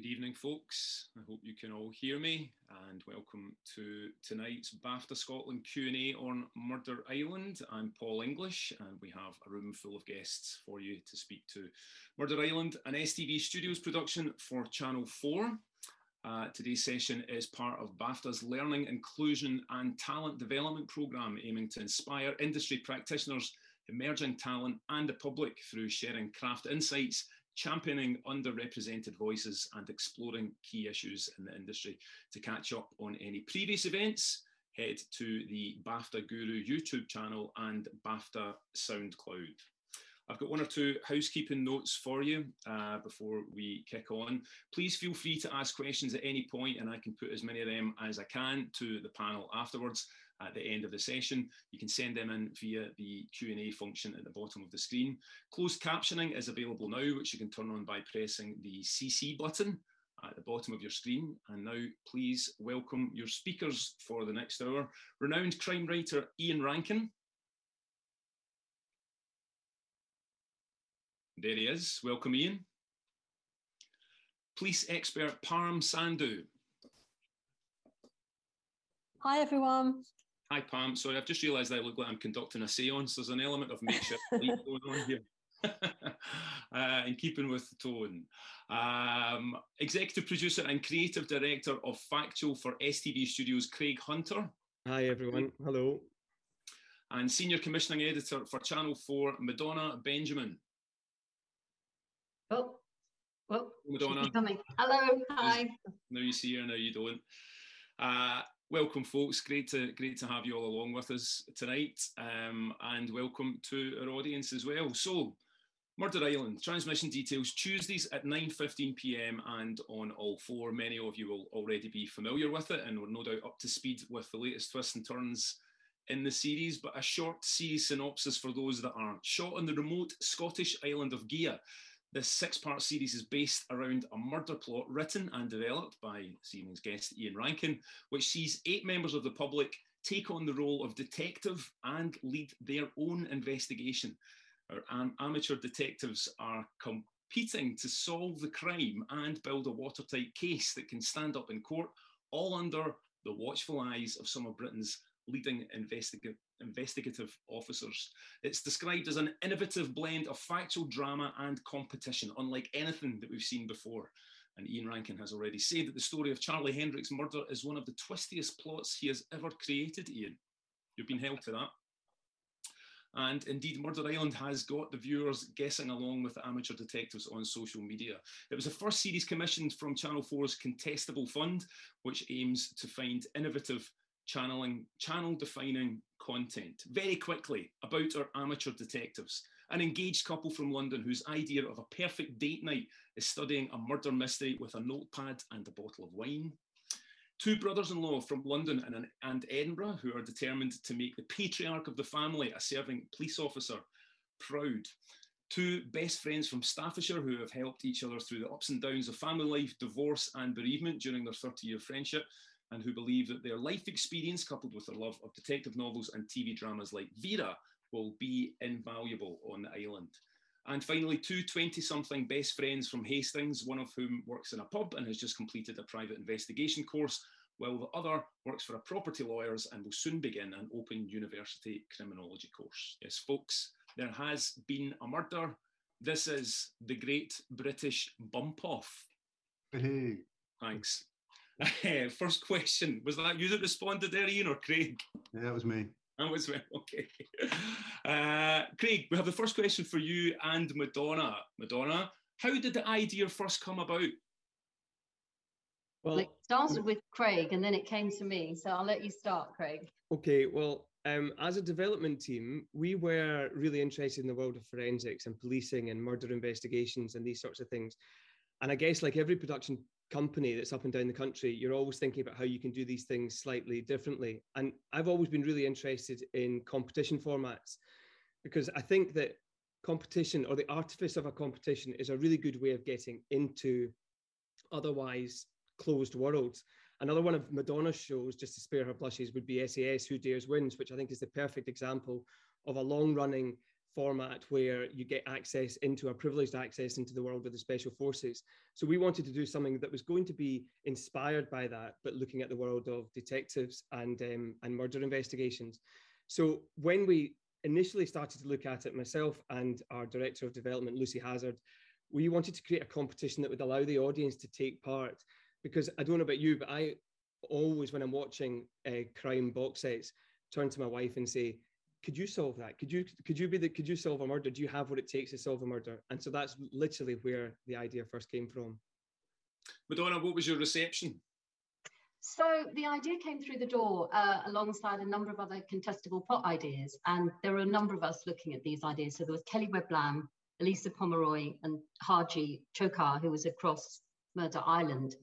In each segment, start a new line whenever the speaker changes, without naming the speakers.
Good evening, folks. I hope you can all hear me, and welcome to tonight's BAFTA Scotland Q&A on Murder Island. I'm Paul English, and we have a room full of guests for you to speak to. Murder Island, an STV Studios production for Channel 4. Uh, today's session is part of BAFTA's Learning, Inclusion and Talent Development Programme, aiming to inspire industry practitioners, emerging talent and the public through sharing craft insights championing underrepresented voices and exploring key issues in the industry. To catch up on any previous events, head to the BAFTA Guru YouTube channel and BAFTA SoundCloud. I've got one or two housekeeping notes for you uh, before we kick on. Please feel free to ask questions at any point and I can put as many of them as I can to the panel afterwards at the end of the session. You can send them in via the Q&A function at the bottom of the screen. Closed captioning is available now, which you can turn on by pressing the CC button at the bottom of your screen. And now please welcome your speakers for the next hour. Renowned crime writer Ian Rankin. There he is. Welcome, Ian. Police expert Parm Sandhu.
Hi, everyone.
Hi, Pam. Sorry, I've just realised I look like I'm conducting a seance. There's an element of makeshift going on here. uh, in keeping with the tone. Um, executive producer and creative director of Factual for STV Studios, Craig Hunter.
Hi, everyone. Hello.
And senior commissioning editor for Channel 4, Madonna Benjamin.
Oh, well,
Madonna.
Coming. Hello. Hi.
Now you see her, now you don't. Uh, welcome, folks. Great to great to have you all along with us tonight, um, and welcome to our audience as well. So, Murder Island transmission details Tuesdays at 9:15 p.m. and on all four. Many of you will already be familiar with it, and we're no doubt up to speed with the latest twists and turns in the series. But a short series synopsis for those that aren't. Shot on the remote Scottish island of Gigha this six part series is based around a murder plot written and developed by this evening's guest Ian Rankin, which sees eight members of the public take on the role of detective and lead their own investigation. Our am- amateur detectives are competing to solve the crime and build a watertight case that can stand up in court, all under the watchful eyes of some of Britain's leading investigative investigative officers. It's described as an innovative blend of factual drama and competition, unlike anything that we've seen before. And Ian Rankin has already said that the story of Charlie Hendricks' murder is one of the twistiest plots he has ever created, Ian. You've been held to that. And indeed, Murder Island has got the viewers guessing along with the amateur detectives on social media. It was the first series commissioned from Channel 4's Contestable Fund, which aims to find innovative channeling, channel defining content very quickly about our amateur detectives. An engaged couple from London whose idea of a perfect date night is studying a murder mystery with a notepad and a bottle of wine. Two brothers in law from London and, and Edinburgh who are determined to make the patriarch of the family, a serving police officer, proud. Two best friends from Staffordshire who have helped each other through the ups and downs of family life, divorce, and bereavement during their 30 year friendship and who believe that their life experience, coupled with their love of detective novels and TV dramas like Vera, will be invaluable on the island. And finally, two 20 something best friends from Hastings, one of whom works in a pub and has just completed a private investigation course, while the other works for a property lawyers and will soon begin an open university criminology course. Yes, folks, there has been a murder. This is the Great British Bump Off.
Hey.
Thanks. First question was that you that responded there, Ian or Craig?
Yeah, that was me.
That was me. Okay. Uh, Craig, we have the first question for you and Madonna. Madonna, how did the idea first come about?
Well, it started with Craig and then it came to me. So I'll let you start, Craig.
Okay. Well, um, as a development team, we were really interested in the world of forensics and policing and murder investigations and these sorts of things. And I guess, like every production company that's up and down the country, you're always thinking about how you can do these things slightly differently. And I've always been really interested in competition formats because I think that competition or the artifice of a competition is a really good way of getting into otherwise closed worlds. Another one of Madonna's shows, just to spare her blushes, would be SAS Who Dares Wins, which I think is the perfect example of a long running format where you get access into a privileged access into the world of the special forces. So we wanted to do something that was going to be inspired by that, but looking at the world of detectives and um, and murder investigations. So when we initially started to look at it, myself and our director of development, Lucy Hazard, we wanted to create a competition that would allow the audience to take part. Because I don't know about you, but I always, when I'm watching uh, crime box sets, turn to my wife and say, could you solve that? Could you could you be the could you solve a murder? Do you have what it takes to solve a murder? And so that's literally where the idea first came from.
Madonna, what was your reception?
So the idea came through the door uh, alongside a number of other contestable plot ideas, and there were a number of us looking at these ideas. So there was Kelly Webb Lamb, Elisa Pomeroy, and Haji Chokar, who was across Murder Island.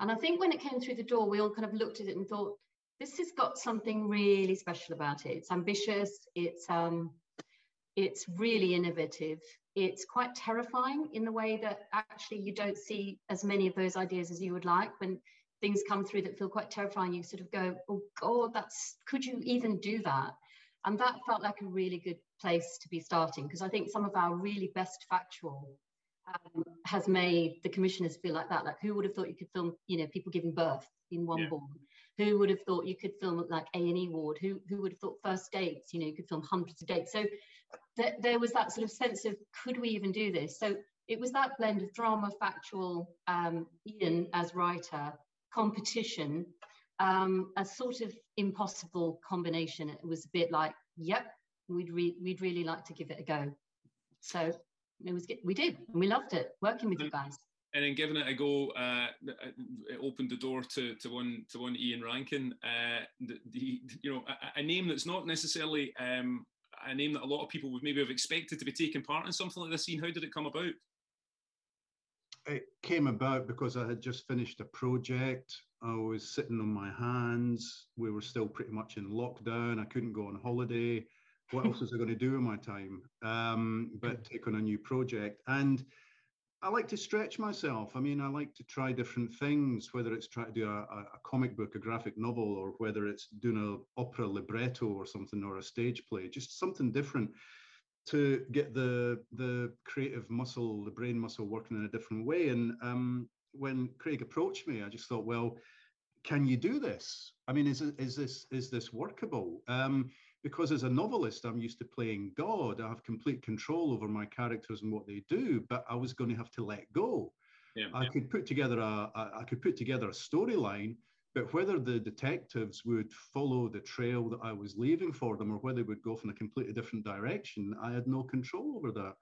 And I think when it came through the door, we all kind of looked at it and thought, this has got something really special about it. It's ambitious. It's um, it's really innovative. It's quite terrifying in the way that actually you don't see as many of those ideas as you would like. When things come through that feel quite terrifying, you sort of go, "Oh God, that's could you even do that?" And that felt like a really good place to be starting because I think some of our really best factual um, has made the commissioners feel like that. Like, who would have thought you could film, you know, people giving birth in one yeah. born? Who would have thought you could film like A and E ward? Who who would have thought first dates? You know, you could film hundreds of dates. So th- there was that sort of sense of could we even do this? So it was that blend of drama, factual, um, Ian as writer, competition, um, a sort of impossible combination. It was a bit like, yep, we'd re- we'd really like to give it a go. So it was we did and we loved it working with you guys
and then giving it a go, uh, it opened the door to, to one to one Ian Rankin. Uh, the, the, you know a, a, name that's not necessarily um, a name that a lot of people would maybe have expected to be taking part in something like this. Scene, how did it come about?
It came about because I had just finished a project. I was sitting on my hands. We were still pretty much in lockdown. I couldn't go on holiday. What else was I going to do in my time? Um, but take on a new project and I like to stretch myself. I mean, I like to try different things, whether it's trying to do a, a, comic book, a graphic novel, or whether it's doing an opera libretto or something, or a stage play, just something different to get the the creative muscle, the brain muscle working in a different way. And um, when Craig approached me, I just thought, well, can you do this? I mean, is is this is this workable? Um, because as a novelist, I'm used to playing God. I have complete control over my characters and what they do, but I was going to have to let go. Yeah, I yeah. could put together a I could put together a storyline, but whether the detectives would follow the trail that I was leaving for them or whether they would go from a completely different direction, I had no control over that.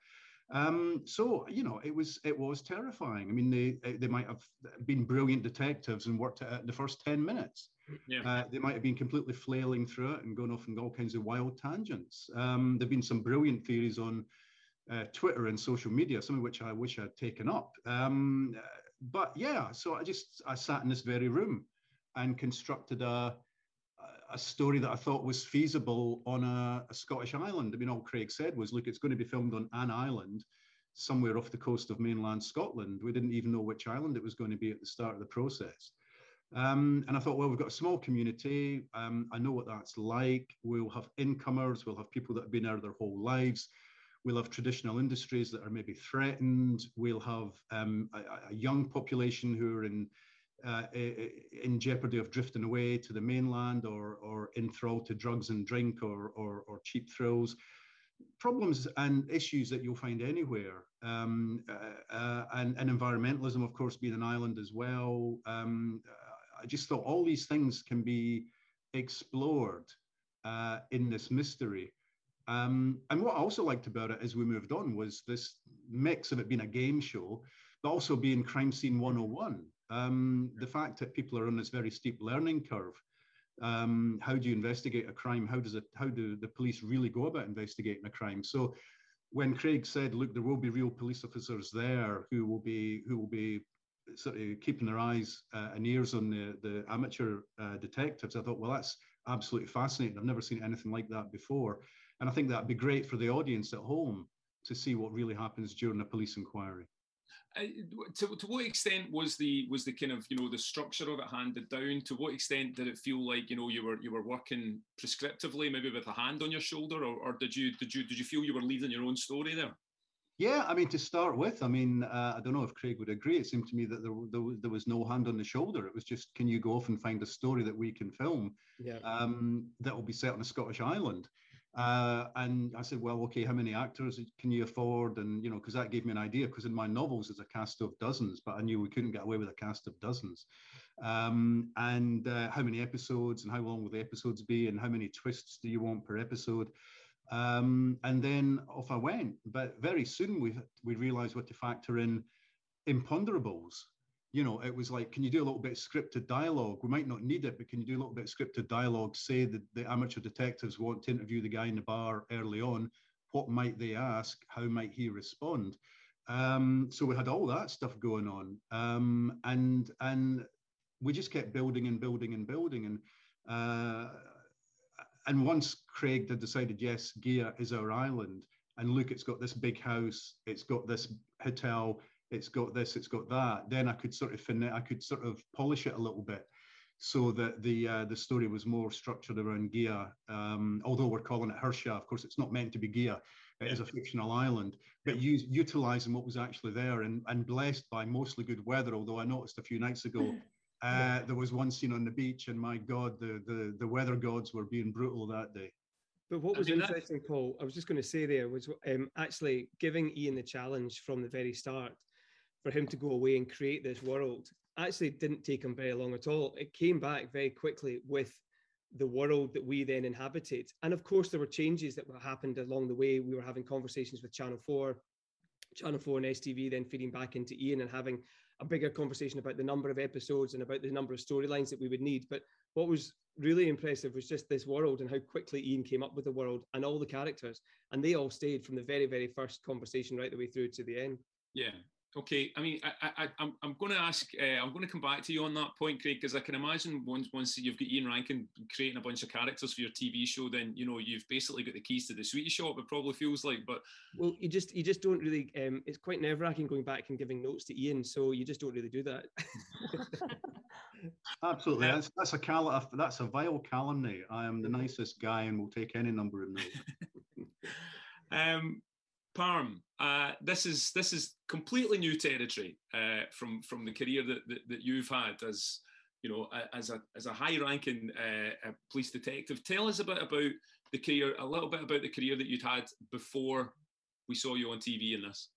Um, so you know, it was it was terrifying. I mean, they they might have been brilliant detectives and worked at the first ten minutes. Yeah. Uh, they might have been completely flailing through it and going off on all kinds of wild tangents. Um, there've been some brilliant theories on uh, Twitter and social media, some of which I wish I'd taken up. Um, but yeah, so I just I sat in this very room and constructed a a story that I thought was feasible on a, a, Scottish island. I mean, all Craig said was, look, it's going to be filmed on an island somewhere off the coast of mainland Scotland. We didn't even know which island it was going to be at the start of the process. Um, and I thought, well, we've got a small community. Um, I know what that's like. We'll have incomers, we'll have people that have been there their whole lives. We'll have traditional industries that are maybe threatened. We'll have um, a, a, young population who are in uh, in jeopardy of drifting away to the mainland or or enthralled to drugs and drink or or, or cheap thrills. Problems and issues that you'll find anywhere, um, uh, uh, and, and environmentalism, of course, being an island as well. Um, I just thought all these things can be explored uh, in this mystery. Um, and what I also liked about it as we moved on was this mix of it being a game show, but also being crime scene 101. Um, the fact that people are on this very steep learning curve. Um, how do you investigate a crime? How does it? How do the police really go about investigating a crime? So, when Craig said, "Look, there will be real police officers there who will be who will be sort of keeping their eyes uh, and ears on the, the amateur uh, detectives, I thought, well, that's absolutely fascinating. I've never seen anything like that before. And I think that'd be great for the audience at home to see what really happens during a police inquiry.
To, to what extent was the was the kind of you know the structure of it handed down? To what extent did it feel like you know you were you were working prescriptively, maybe with a hand on your shoulder, or, or did you did you did you feel you were leading your own story there?
Yeah, I mean, to start with, I mean, uh, I don't know if Craig would agree. It seemed to me that there, there, there, was no hand on the shoulder. It was just, can you go off and find a story that we can film
yeah.
um, that will be set on a Scottish island? Uh, and I said, well, okay, how many actors can you afford? And, you know, because that gave me an idea, because in my novels, there's a cast of dozens, but I knew we couldn't get away with a cast of dozens. Um, and uh, how many episodes and how long will the episodes be and how many twists do you want per episode? Um, and then off I went. But very soon we, we realized what to factor in imponderables you know, it was like, can you do a little bit of scripted dialogue? We might not need it, but can you do a little bit of scripted dialogue? Say that the amateur detectives want to interview the guy in the bar early on. What might they ask? How might he respond? Um, so we had all that stuff going on, um, and and we just kept building and building and building, and uh, and once Craig had decided, yes, Gigha is our island, and look, it's got this big house, it's got this hotel, it's got this, it's got that. Then I could sort of fin- I could sort of polish it a little bit so that the uh, the story was more structured around Gigha. Um, although we're calling it Hersha, of course, it's not meant to be Gigha. It is a fictional island, but use, utilizing what was actually there and, and blessed by mostly good weather. Although I noticed a few nights ago uh, there was one scene on the beach, and my God, the, the the weather gods were being brutal that day.
But what was I mean, interesting, Paul, I was just going to say there was um, actually giving Ian the challenge from the very start for him to go away and create this world actually didn't take him very long at all. It came back very quickly with the world that we then inhabited. And of course, there were changes that happened along the way. We were having conversations with Channel 4, Channel 4 and STV, then feeding back into Ian and having a bigger conversation about the number of episodes and about the number of storylines that we would need. But what was really impressive was just this world and how quickly Ian came up with the world and all the characters. And they all stayed from the very, very first conversation right the way through to the end.
Yeah, Okay, I mean, I, I, I'm, I'm going to ask, uh, I'm going to come back to you on that point, Craig, because I can imagine once once you've got Ian Rankin creating a bunch of characters for your TV show, then you know you've basically got the keys to the sweetie shop. It probably feels like, but
well, you just you just don't really. Um, it's quite nerve wracking going back and giving notes to Ian, so you just don't really do that.
Absolutely, that's that's a cal- that's a vile calumny. I am the nicest guy and will take any number of notes.
um, Parm, uh, this is this is completely new territory uh, from from the career that, that, that you've had as you know as a as a high ranking uh, police detective. Tell us a bit about the career, a little bit about the career that you'd had before we saw you on TV in this.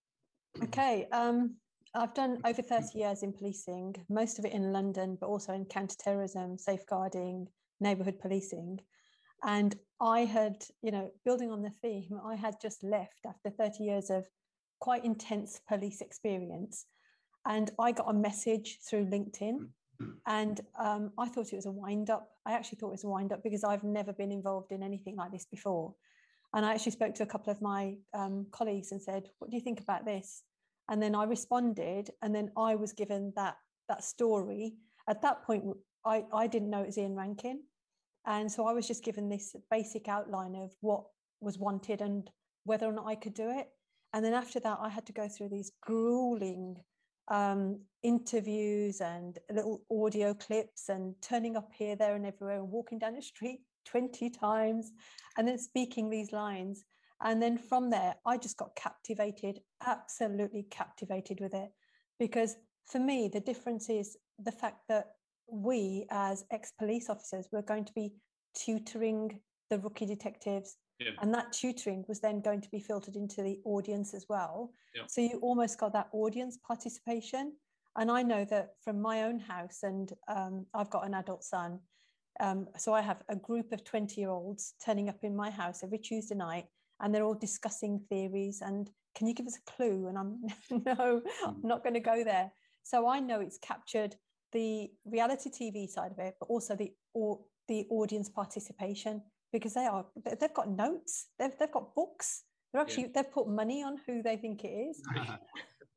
Okay, um, I've done over thirty years in policing, most of it in London, but also in counter-terrorism, safeguarding, neighbourhood policing. And I had, you know, building on the theme, I had just left after 30 years of quite intense police experience. And I got a message through LinkedIn. And um, I thought it was a wind up. I actually thought it was a wind up because I've never been involved in anything like this before. And I actually spoke to a couple of my um, colleagues and said, What do you think about this? And then I responded, and then I was given that that story. At that point, I, I didn't know it was Ian Rankin. And so I was just given this basic outline of what was wanted and whether or not I could do it. And then after that, I had to go through these grueling um, interviews and little audio clips and turning up here, there, and everywhere and walking down the street 20 times and then speaking these lines. And then from there, I just got captivated, absolutely captivated with it. Because for me, the difference is the fact that we as ex-police officers were going to be tutoring the rookie detectives yeah. and that tutoring was then going to be filtered into the audience as well yeah. so you almost got that audience participation and i know that from my own house and um, i've got an adult son um, so i have a group of 20 year olds turning up in my house every tuesday night and they're all discussing theories and can you give us a clue and i'm no i'm mm. not going to go there so i know it's captured the reality TV side of it, but also the or the audience participation because they are they've got notes, they've they've got books. They're actually yeah. they've put money on who they think it is,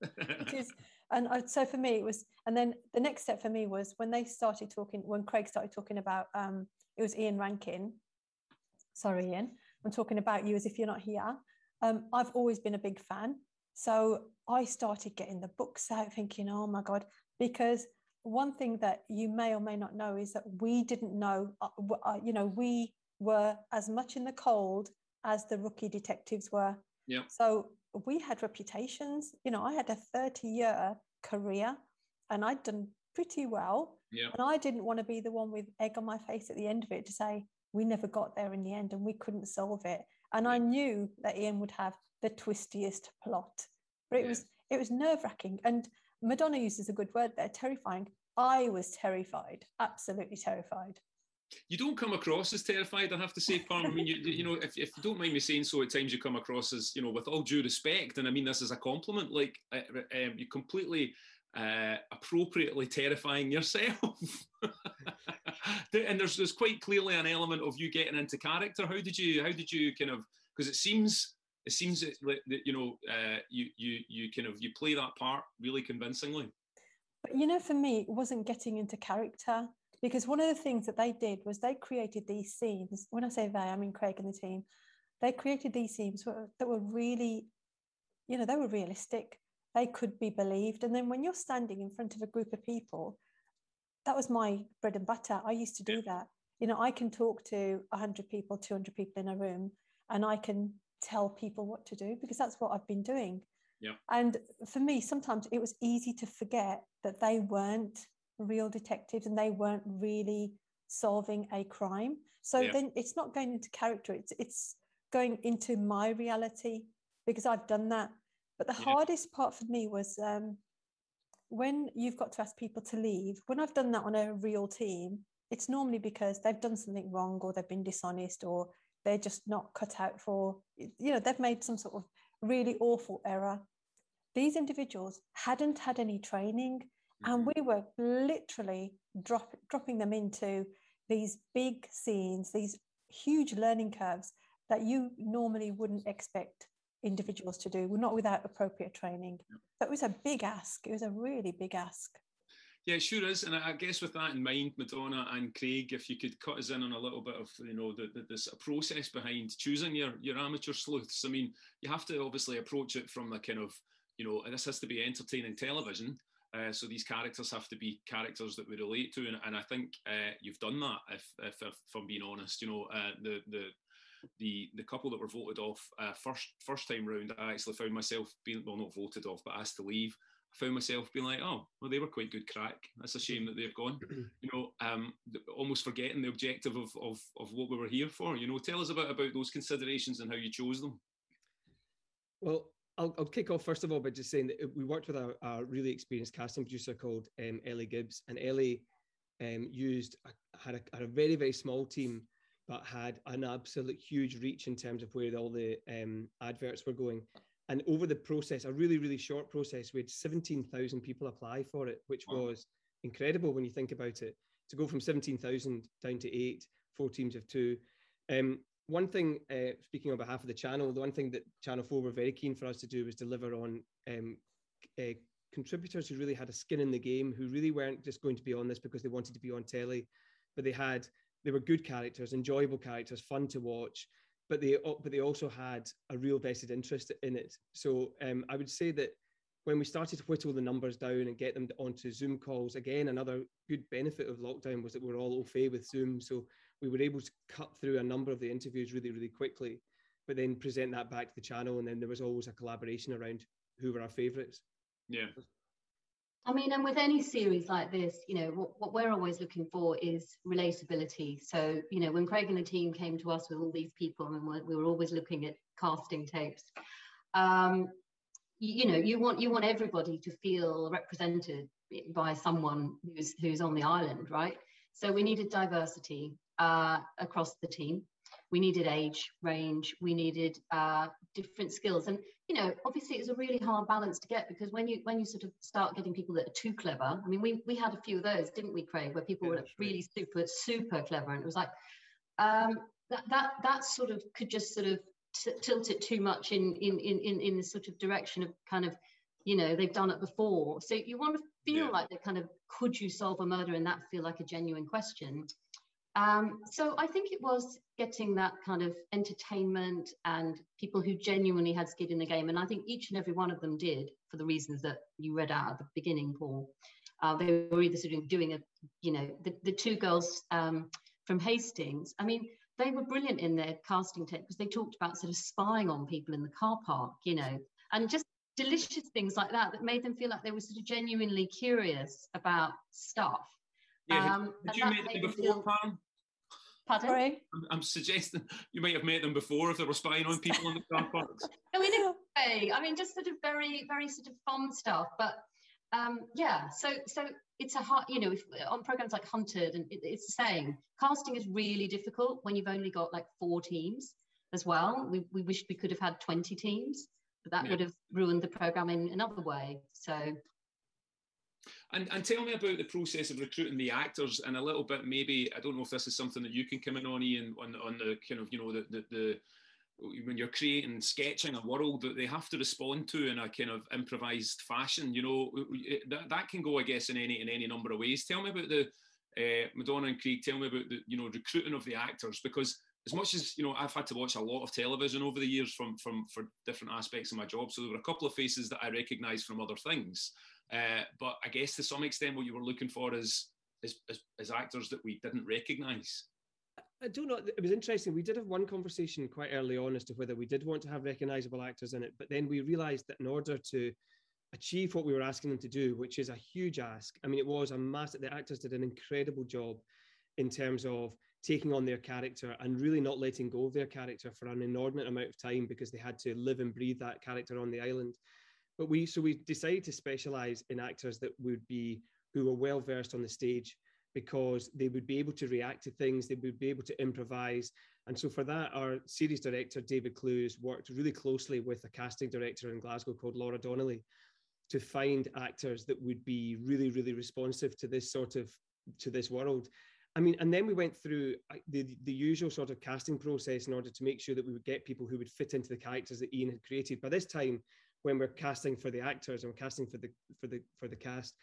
which is and so for me it was and then the next step for me was when they started talking when Craig started talking about um it was Ian Rankin. Sorry, Ian, I'm talking about you as if you're not here. Um, I've always been a big fan So I started getting the books out, thinking, oh my God, because one thing that you may or may not know is that we didn't know, uh, uh, you know, we were as much in the cold as the rookie detectives were.
Yeah.
So we had reputations. You know, I had a 30 year career and I'd done pretty well.
Yeah.
And I didn't want to be the one with egg on my face at the end of it to say, we never got there in the end and we couldn't solve it. And I knew that Ian would have the twistiest plot. But it
Yeah.
was it was nerve wracking. And Madonna uses a good word there, terrifying. I was terrified, absolutely terrified.
You don't come across as terrified, I have to say, Pam. I mean, you, you know, if, if you don't mind me saying so, at times you come across as, you know, with all due respect, and I mean this as a compliment, like uh, um, you completely uh, appropriately terrifying yourself. and there's there's quite clearly an element of you getting into character. How did you how did you kind of because it seems it seems that, that you know uh, you you you kind of you play that part really convincingly.
But you know, for me, it wasn't getting into character because one of the things that they did was they created these scenes. When I say they, I mean Craig and the team. They created these scenes that were really, you know, they were realistic. They could be believed. And then when you're standing in front of a group of people, that was my bread and butter. I used to do that. You know, I can talk to 100 people, 200 people in a room, and I can tell people what to do because that's what I've been doing.
Yeah.
And for me, sometimes it was easy to forget that they weren't real detectives and they weren't really solving a crime. So
Yeah.
then it's not going into character, it's it's going into my reality because I've done that. But the
Yeah.
hardest part for me was um, when you've got to ask people to leave. When I've done that on a real team, it's normally because they've done something wrong or they've been dishonest or they're just not cut out for, you know, they've made some sort of really awful error. These individuals hadn't had any training, and
Mhm.
we were literally drop, dropping them into these big scenes, these huge learning curves that you normally wouldn't expect individuals to do, not without appropriate training. That was a big ask. It was a really big ask.
Yeah, it sure is. And I guess with that in mind, Madonna and Craig, if you could cut us in on a little bit of, you know, the, the, this process behind choosing your, your amateur sleuths. I mean, you have to obviously approach it from the kind of, you know, this has to be entertaining television. Uh, so these characters have to be characters that we relate to, and, and I think uh, you've done that. If, if, if I'm being honest, you know, uh, the the the the couple that were voted off uh, first first time round, I actually found myself being well not voted off, but asked to leave. Found myself being like, oh, well, they were quite good crack. That's a shame that they've gone. You know, um, almost forgetting the objective of, of of what we were here for. You know, tell us about about those considerations and how you chose them.
Well, I'll, I'll kick off first of all by just saying that we worked with a, a really experienced casting producer called um, Ellie Gibbs, and Ellie um, used a, had, a, had a very very small team, but had an absolute huge reach in terms of where all the um, adverts were going. And over the process, a really really short process, we had seventeen thousand people apply for it, which
Wow.
was incredible when you think about it. To go from seventeen thousand down to eight, four teams of two. Um, one thing, uh, speaking on behalf of the channel, the one thing that Channel 4 were very keen for us to do was deliver on um, uh, contributors who really had a skin in the game, who really weren't just going to be on this because they wanted to be on telly, but they had they were good characters, enjoyable characters, fun to watch, but they but they also had a real vested interest in it. So um, I would say that when we started to whittle the numbers down and get them onto Zoom calls, again, another good benefit of lockdown was that we're all au fait with Zoom. So we were able to cut through a number of the interviews really, really quickly, but then present that back to the channel. And then there was always a collaboration around who were our favourites.
Yeah,
I mean, and with any series like this, you know, what, what we're always looking for is relatability. So, you know, when Craig and the team came to us with all these people, and we were always looking at casting tapes, um, you, you know, you want you want everybody to feel represented by someone who's who's on the island, right? So we needed diversity uh, across the team. We needed age range. We needed uh, different skills, and you know, obviously it's a really hard balance to get because when you when you sort of start getting people that are too clever, I mean, we we had a few of those, didn't we, Craig, where people
Yeah,
were really super super clever, and it was like um, that that that sort of could just sort of t- tilt it too much in in in in in the sort of direction of kind of you know they've done it before. So you want to feel
Yeah.
like they kind of could you solve a murder and that feel like a genuine question. Um, so I think it was getting that kind of entertainment and people who genuinely had skin in the game. And I think each and every one of them did for the reasons that you read out at the beginning, Paul. Uh, they were either sort of doing a, you know, the, the two girls um, from Hastings. I mean, they were brilliant in their casting tape because they talked about sort of spying on people in the car park, you know, and just delicious things like that that made them feel like they were sort of genuinely curious about stuff.
Yeah, um, had, you met them before, feel... Pam?
Pardon? Sorry?
I'm, I'm, suggesting you might have met them before if they were spying on people in the car parks.
I mean, in a way, I mean, just sort of very, very sort of fun stuff. But um, yeah, so so it's a hard, you know, if, on programs like Hunted, and it, it's the same. Casting is really difficult when you've only got like four teams as well. We, we wished we could have had 20 teams, but that yeah. would have ruined the program in another way. So
and, and tell me about the process of recruiting the actors and a little bit maybe I don't know if this is something that you can come in on Ian on, on the kind of you know the, the, the when you're creating sketching a world that they have to respond to in a kind of improvised fashion you know that, that can go I guess in any in any number of ways. Tell me about the uh, Madonna and Craig tell me about the you know recruiting of the actors because as much as you know I've had to watch a lot of television over the years from from for different aspects of my job so there were a couple of faces that I recognized from other things uh, but I guess to some extent, what you were looking for is, actors that we didn't recognise.
I don't know. It was interesting. We did have one conversation quite early on as to whether we did want to have recognisable actors in it, but then we realised that in order to achieve what we were asking them to do, which is a huge ask. I mean, it was a massive. The actors did an incredible job in terms of taking on their character and really not letting go of their character for an inordinate amount of time because they had to live and breathe that character on the island. But we so we decided to specialize in actors that would be who were well versed on the stage because they would be able to react to things, they would be able to improvise. And so for that, our series director, David Clues, worked really closely with a casting director in Glasgow called Laura Donnelly to find actors that would be really, really responsive to this sort of to this world. I mean, and then we went through the, the usual sort of casting process in order to make sure that we would get people who would fit into the characters that Ian had created. By this time, when we're casting for the actors and we're casting for the for the for the cast,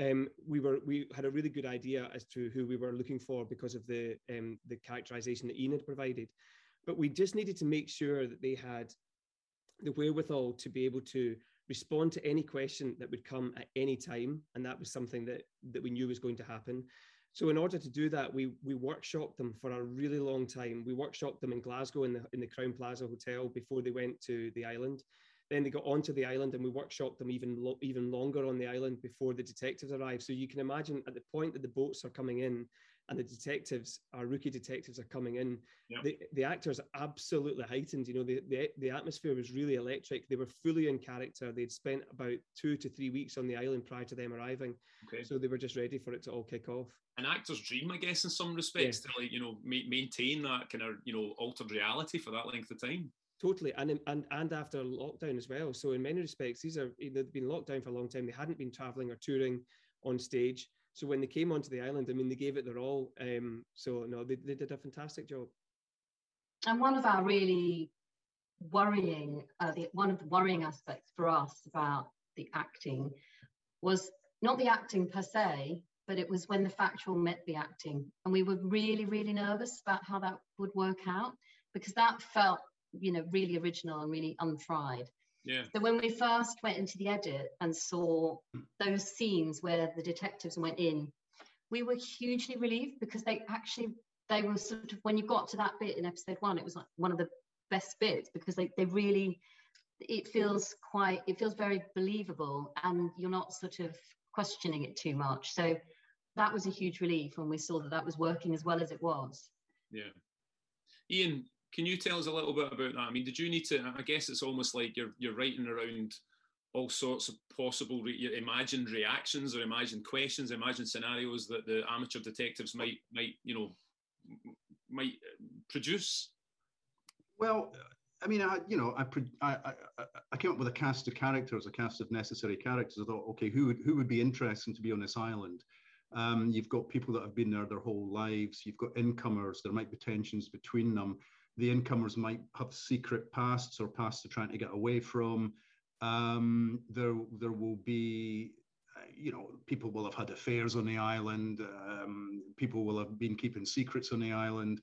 um, we were we had a really good idea as to who we were looking for because of the um, the characterization that Ian had provided, but we just needed to make sure that they had the wherewithal to be able to respond to any question that would come at any time, and that was something that that we knew was going to happen. So in order to do that, we we workshopped them for a really long time. We workshopped them in Glasgow in the in the Crowne Plaza Hotel before they went to the island. Then they got onto the island and we workshopped them even lo- even longer on the island before the detectives arrived. So you can imagine at the point that the boats are coming in and the detectives, our rookie detectives are coming in, yep. the, the actors absolutely heightened. You know, the, the, the atmosphere was really electric. They were fully in character. They'd spent about two to three weeks on the island prior to them arriving. Okay. So they were just ready for it to all kick off.
An actor's dream, I guess, in some respects, yeah. to like, you know, ma- maintain that kind of, you know, altered reality for that length of time.
Totally, and and and after lockdown as well. So in many respects, these are they've been locked down for a long time. They hadn't been traveling or touring on stage. So when they came onto the island, I mean, they gave it their all. Um, so no, they, they did a fantastic job.
And one of our really worrying, uh, the, one of the worrying aspects for us about the acting was not the acting per se, but it was when the factual met the acting, and we were really, really nervous about how that would work out because that felt you know really original and really untried
yeah.
So when we first went into the edit and saw those scenes where the detectives went in, we were hugely relieved because they actually they were sort of when you got to that bit in episode one, it was like one of the best bits because they they really it feels quite it feels very believable and you're not sort of questioning it too much. So that was a huge relief when we saw that that was working as well as it was.
Yeah. Ian, can you tell us a little bit about that? I mean, did you need to? I guess it's almost like you're you're writing around all sorts of possible re- imagined reactions or imagined questions, imagined scenarios that the amateur detectives might might you know might produce.
Well, I mean, I you know, I, I I came up with a cast of characters, a cast of necessary characters. I thought, okay, who would who would be interesting to be on this island? Um, you've got people that have been there their whole lives. You've got incomers. There might be tensions between them the incomers might have secret pasts or pasts they're trying to get away from. Um, there, there will be you know, people will have had affairs on the island. Um, people will have been keeping secrets on the island.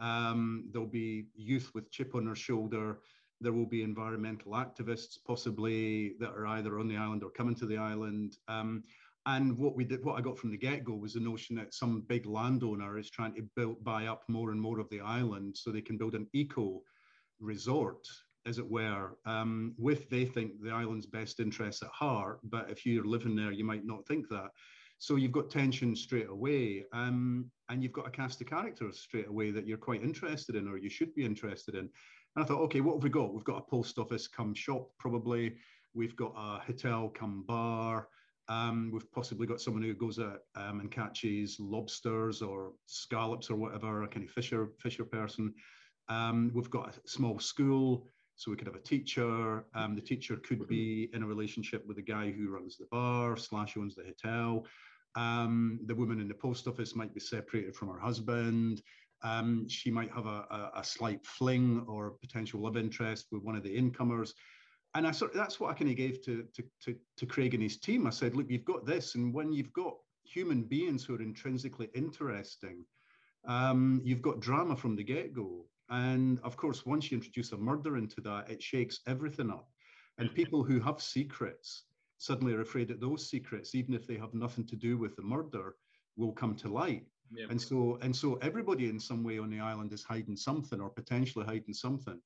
Um, there'll be youth with chip on their shoulder. There will be environmental activists, possibly that are either on the island or coming to the island. Um, and what we did, what I got from the get-go was the notion that some big landowner is trying to build, buy up more and more of the island so they can build an eco resort, as it were, um, with they think the island's best interests at heart. But if you're living there, you might not think that. So you've got tension straight away, um, and you've got a cast of characters straight away that you're quite interested in, or you should be interested in. And I thought, okay, what have we got? We've got a post office come shop, probably. We've got a hotel come bar. Um, we've possibly got someone who goes out um, and catches lobsters or scallops or whatever, a kind of fisher fisher person. Um, we've got a small school, so we could have a teacher. Um, the teacher could be in a relationship with the guy who runs the bar slash owns the hotel. Um, the woman in the post office might be separated from her husband. Um, she might have a, a, a, slight fling or potential love interest with one of the incomers and I sort of, that's what I kind of gave to, to, to, to Craig and his team. I said, look, you've got this. And when you've got human beings who are intrinsically interesting, um, you've got drama from the get go. And of course, once you introduce a murder into that, it shakes everything up. And mm-hmm. people who have secrets suddenly are afraid that those secrets, even if they have nothing to do with the murder, will come to light. Yeah. And so, and so, everybody in some way on the island is hiding something or potentially hiding something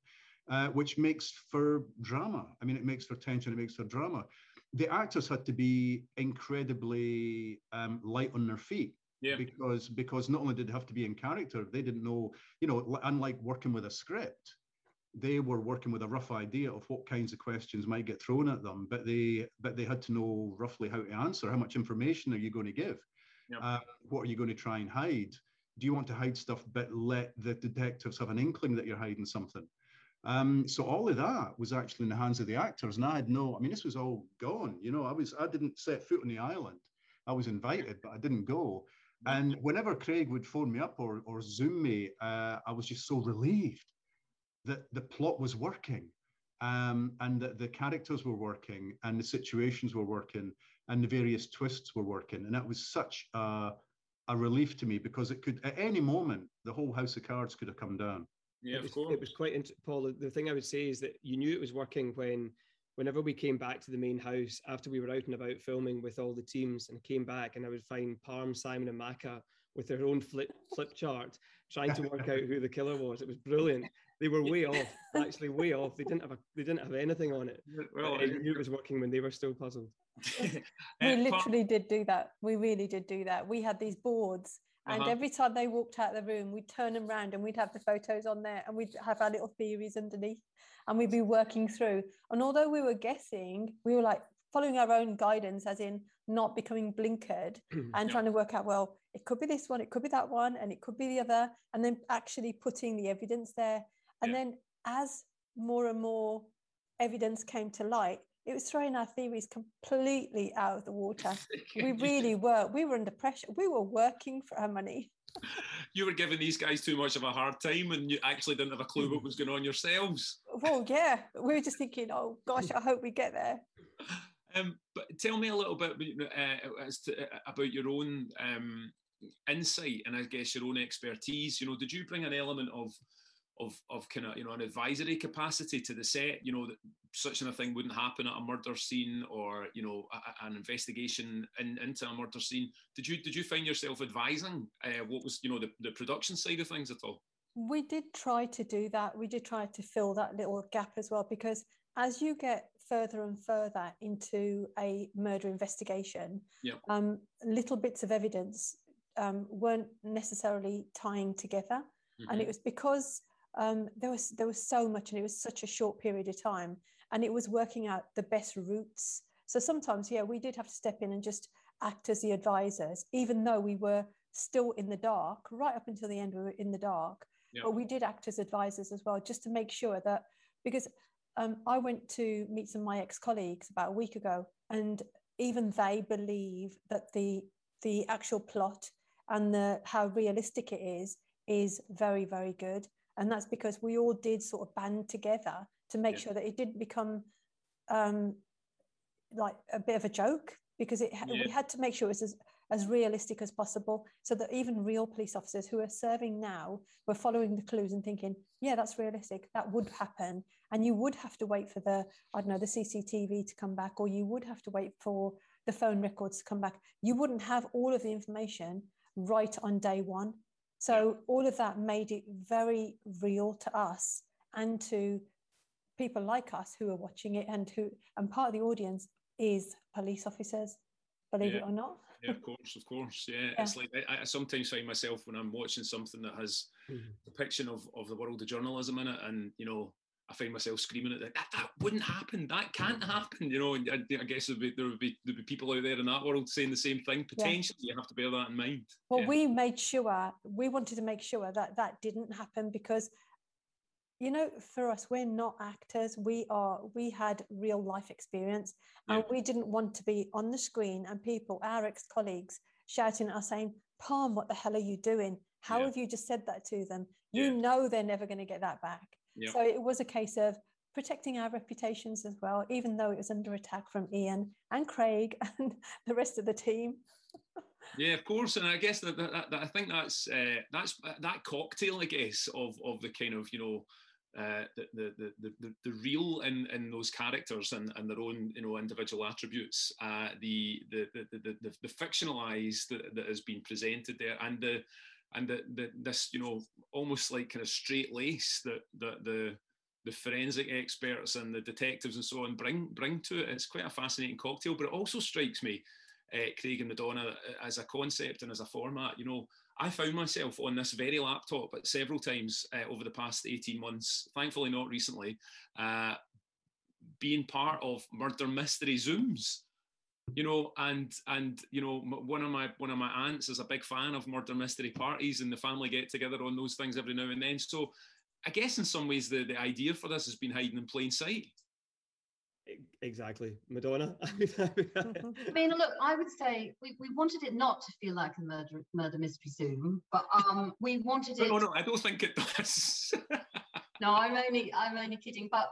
uh, which makes for drama. I mean, it makes for tension, it makes for drama. The actors had to be incredibly um, light on their feet. Yeah. Because because not only did they have to be in character, they didn't know, you know, unlike working with a script, they were working with a rough idea of what kinds of questions might get thrown at them, but they but they had to know roughly how to answer. How much information are you going to give? Yep. Uh, what are you going to try and hide? Do you want to hide stuff, but let the detectives have an inkling that you're hiding something? Um, so all of that was actually in the hands of the actors, and I had no. I mean, this was all gone. You know, I was I didn't set foot on the island. I was invited, but I didn't go. And whenever Craig would phone me up or or Zoom me, uh, I was just so relieved that the plot was working, um, and that the characters were working, and the situations were working, and the various twists were working, and that was such a a relief to me because it could at any moment the whole house of cards could have come down.
Yeah,
it was,
of course.
It was quite, int- Paul. The thing I would say is that you knew it was working when, whenever we came back to the main house after we were out and about filming with all the teams, and came back, and I would find Parm, Simon, and Maka with their own flip flip chart, trying to work out who the killer was. It was brilliant. They were way off, actually way off. They didn't have a, they didn't have anything on it. Well, knew it was working when they were still puzzled.
we literally did do that. We really did do that. We had these boards and uh-huh. every time they walked out of the room, we'd turn them around and we'd have the photos on there and we'd have our little theories underneath and we'd be working through. And although we were guessing, we were like following our own guidance, as in not becoming blinkered and yeah. trying to work out, well, it could be this one, it could be that one, and it could be the other. And then actually putting the evidence there. And yeah. then as more and more evidence came to light, it was throwing our theories completely out of the water. we really were. We were under pressure. We were working for our money.
you were giving these guys too much of a hard time and you actually didn't have a clue what was going on yourselves.
Well, yeah. We were just thinking, oh gosh, I hope we get there.
Um, but tell me a little bit uh, as to, uh, about your own um, insight and I guess your own expertise. You know, did you bring an element of of of kind of you know an advisory capacity to the set you know that such a thing wouldn't happen at a murder scene or you know a, an investigation in, into a murder scene did you did you find yourself advising uh, what was you know the, the production side of things at all
we did try to do that we did try to fill that little gap as well because as you get further and further into a murder investigation
yeah.
um, little bits of evidence um, weren't necessarily tying together mm-hmm. and it was because um, there was there was so much and it was such a short period of time and it was working out the best routes. So sometimes yeah we did have to step in and just act as the advisors even though we were still in the dark right up until the end we were in the dark. Yeah. but we did act as advisors as well just to make sure that because um, i went to meet some of my ex-colleagues about a week ago and even they believe that the the actual plot and the how realistic it is is very very good and that's because we all did sort of band together to make yeah. sure that it didn't become um, like a bit of a joke because it yeah. we had to make sure it was as, as realistic as possible so that even real police officers who are serving now were following the clues and thinking yeah that's realistic that would happen and you would have to wait for the i don't know the cctv to come back or you would have to wait for the phone records to come back you wouldn't have all of the information right on day one so all of that made it very real to us and to people like us who are watching it and who and part of the audience is police officers believe yeah. it or not
yeah of course of course yeah, yeah. it's like I, I, sometimes find myself when i'm watching something that has mm-hmm. depiction of, of the world of journalism in it and you know I find myself screaming at that, that, that wouldn't happen. That can't happen. You know, and I, I guess there'd be, there would be there'd be people out there in that world saying the same thing. Potentially, yeah. you have to bear that in mind.
Well, yeah. we made sure we wanted to make sure that that didn't happen because, you know, for us, we're not actors. We are. We had real life experience, and yeah. we didn't want to be on the screen and people, our ex-colleagues, shouting at us saying, "Parm, what the hell are you doing? How have you just said that to them? You know they're never going to get that back." Yep. So it was a case of protecting our reputations as well, even though it was under attack from Ian and Craig and the rest of the team.
yeah, of course, and I guess that, that, that I think that's uh, that's that cocktail, I guess, of of the kind of you know. Uh, the, the, the, the, the real in, in those characters and, and their own you know individual attributes uh, the, the, the, the, the, the fictionalized that, that has been presented there and the and the, this you know almost like kind of straight lace that, that the the forensic experts and the detectives and so on bring bring to it. It's quite a fascinating cocktail, but it also strikes me, uh, Craig and Madonna, uh, as a concept and as a format. You know, I found myself on this very laptop at several times uh, over the past 18 months, thankfully not recently, uh, being part of murder mystery Zooms you know and and you know one of my one of my aunts is a big fan of murder mystery parties and the family get together on those things every now and then. So i guess in some ways the the idea for this has been hiding in plain sight.
Exactly. Madonna? I
mean look i would say we, we wanted it not to feel like a murder murder mystery zoom but um we wanted it
no no i don't think it does.
No i'm only i'm only kidding but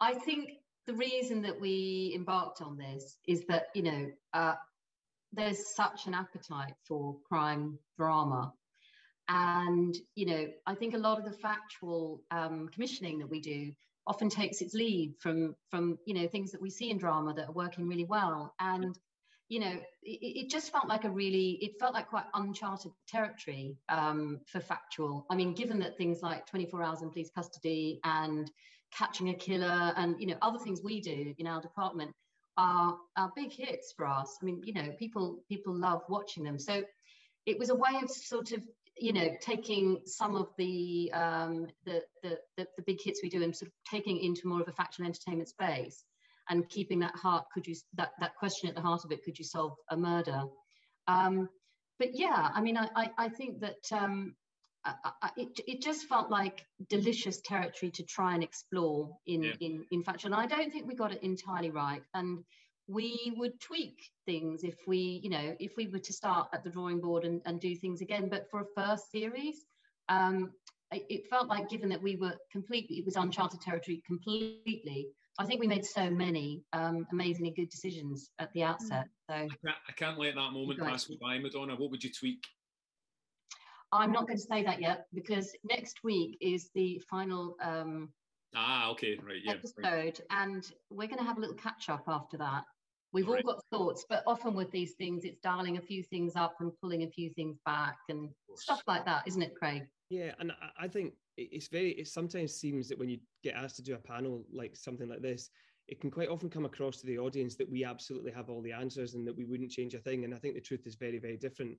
i think the reason that we embarked on this is that you know uh, there's such an appetite for crime drama. And you know i think a lot of the factual um, commissioning that we do often takes its lead from from you know things that we see in drama that are working really well. And you know it, it just felt like a really it felt like quite uncharted territory um, for factual. I mean given that things like 24 hours in police custody and catching a killer and you know other things we do in our department are are big hits for us. I mean you know people people love watching them. So it was a way of sort of you know taking some of the um the the the, the big hits we do and sort of taking into more of a factual entertainment space and keeping that heart could you that that question at the heart of it could you solve a murder? Um but yeah i mean i i, I think that um I, it, it just felt like delicious territory to try and explore in, yeah. in, in fact. And I don't think we got it entirely right. And we would tweak things if we, you know, if we were to start at the drawing board and, and do things again. But for a first series, um, it, it felt like given that we were completely, it was uncharted territory completely, I think we made so many um, amazingly good decisions at the outset. So I
can't, I can't let that moment pass me by, Madonna. What would you tweak?
I'm not going to say that yet because next week is the final um,
ah okay right yeah
episode, right. and we're going to have a little catch up after that. We've all, all right. got thoughts, but often with these things, it's dialing a few things up and pulling a few things back and stuff like that, isn't it, Craig?
Yeah, and I think it's very. It sometimes seems that when you get asked to do a panel like something like this, it can quite often come across to the audience that we absolutely have all the answers and that we wouldn't change a thing. And I think the truth is very, very different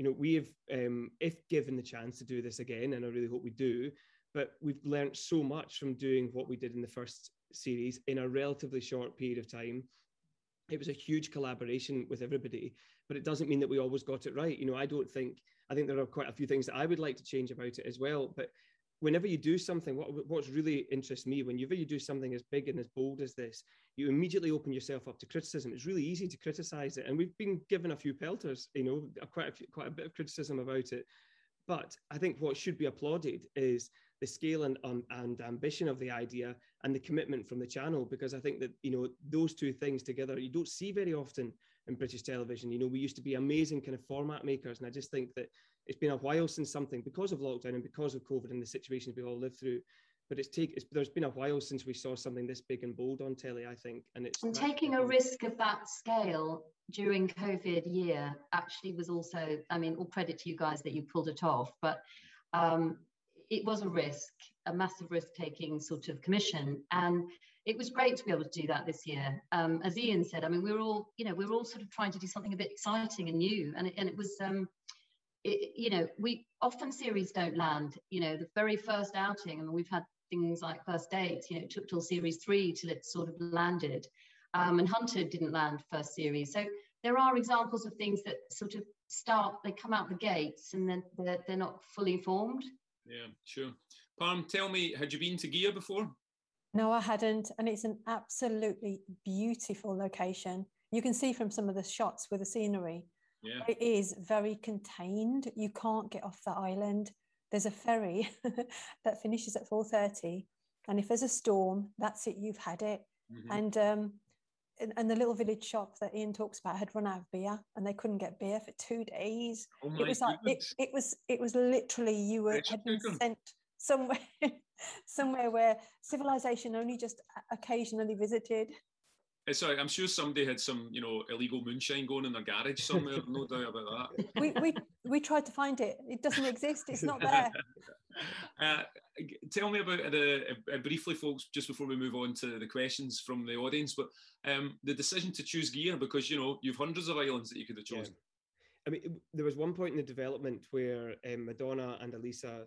you know, we have, um, if given the chance to do this again, and I really hope we do, but we've learned so much from doing what we did in the first series in a relatively short period of time. It was a huge collaboration with everybody, but it doesn't mean that we always got it right. You know, I don't think, I think there are quite a few things that I would like to change about it as well. But whenever you do something, what what's really interests me, whenever you do something as big and as bold as this, you immediately open yourself up to criticism. It's really easy to criticize it, and we've been given a few pelters, you know, quite a few, quite a bit of criticism about it. But I think what should be applauded is the scale and, um, and ambition of the idea and the commitment from the channel, because I think that you know those two things together you don't see very often in British television. You know, we used to be amazing kind of format makers, and I just think that it's been a while since something because of lockdown and because of COVID and the situations we all lived through. But it's take it's, there's been a while since we saw something this big and bold on telly, I think, and it's
and taking a risk of that scale during COVID year actually was also, I mean, all credit to you guys that you pulled it off, but um, it was a risk, a massive risk taking sort of commission. And it was great to be able to do that this year. Um, as Ian said, I mean, we were all, you know, we were all sort of trying to do something a bit exciting and new. And it, and it was, um, it, you know, we often series don't land, you know, the very first outing, I mean, we've had things like first dates, you know, it took till series three till it sort of landed. Um, and Hunter didn't land first series. So there are examples of things that sort of start, they come out the gates and then they're, they're not fully formed.
Yeah, sure. Parm, tell me, had you been to Gigha before?
No, I hadn't. And it's an absolutely beautiful location. You can see from some of the shots with the scenery.
Yeah.
It is very contained. You can't get off the island. There's a ferry that finishes at 4.30. And if there's a storm, that's it, you've had it. Mm-hmm. And um, and, and, the little village shop that Ian talks about had run out of beer and they couldn't get beer for two days.
Oh
it was like it, it, was it was literally you were had been sent somewhere somewhere where civilization only just occasionally visited.
Sorry, I'm sure somebody had some, you know, illegal moonshine going in their garage somewhere. no doubt about
that. We, we we tried to find it. It doesn't exist. It's not there.
Uh, tell me about the uh, briefly, folks, just before we move on to the questions from the audience. But um, the decision to choose Gigha because you know you've hundreds of islands that you could have chosen.
Yeah. I mean, there was one point in the development where um, Madonna and Elisa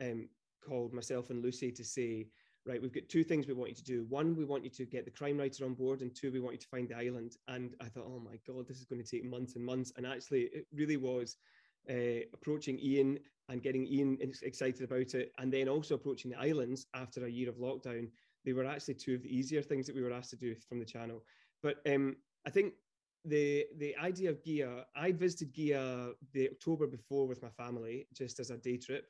um, called myself and Lucy to say, right, we've got two things we want you to do. One, we want you to get the crime writer on board, and two, we want you to find the island. And I thought, oh my God, this is going to take months and months. And actually, it really was uh, approaching Ian and getting Ian excited about it, and then also approaching the islands after a year of lockdown. They were actually two of the easier things that we were asked to do from the channel. But um, I think the the idea of Gigha, I visited Gigha the October before with my family, just as a day trip.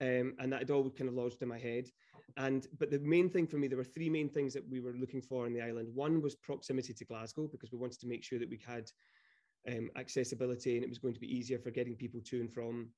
Um, and that had all kind of lodged in my head. And but the main thing for me, there were three main things that we were looking for in the island. One was proximity to Glasgow because we wanted to make sure that we had um, accessibility and it was going to be easier for getting people to and from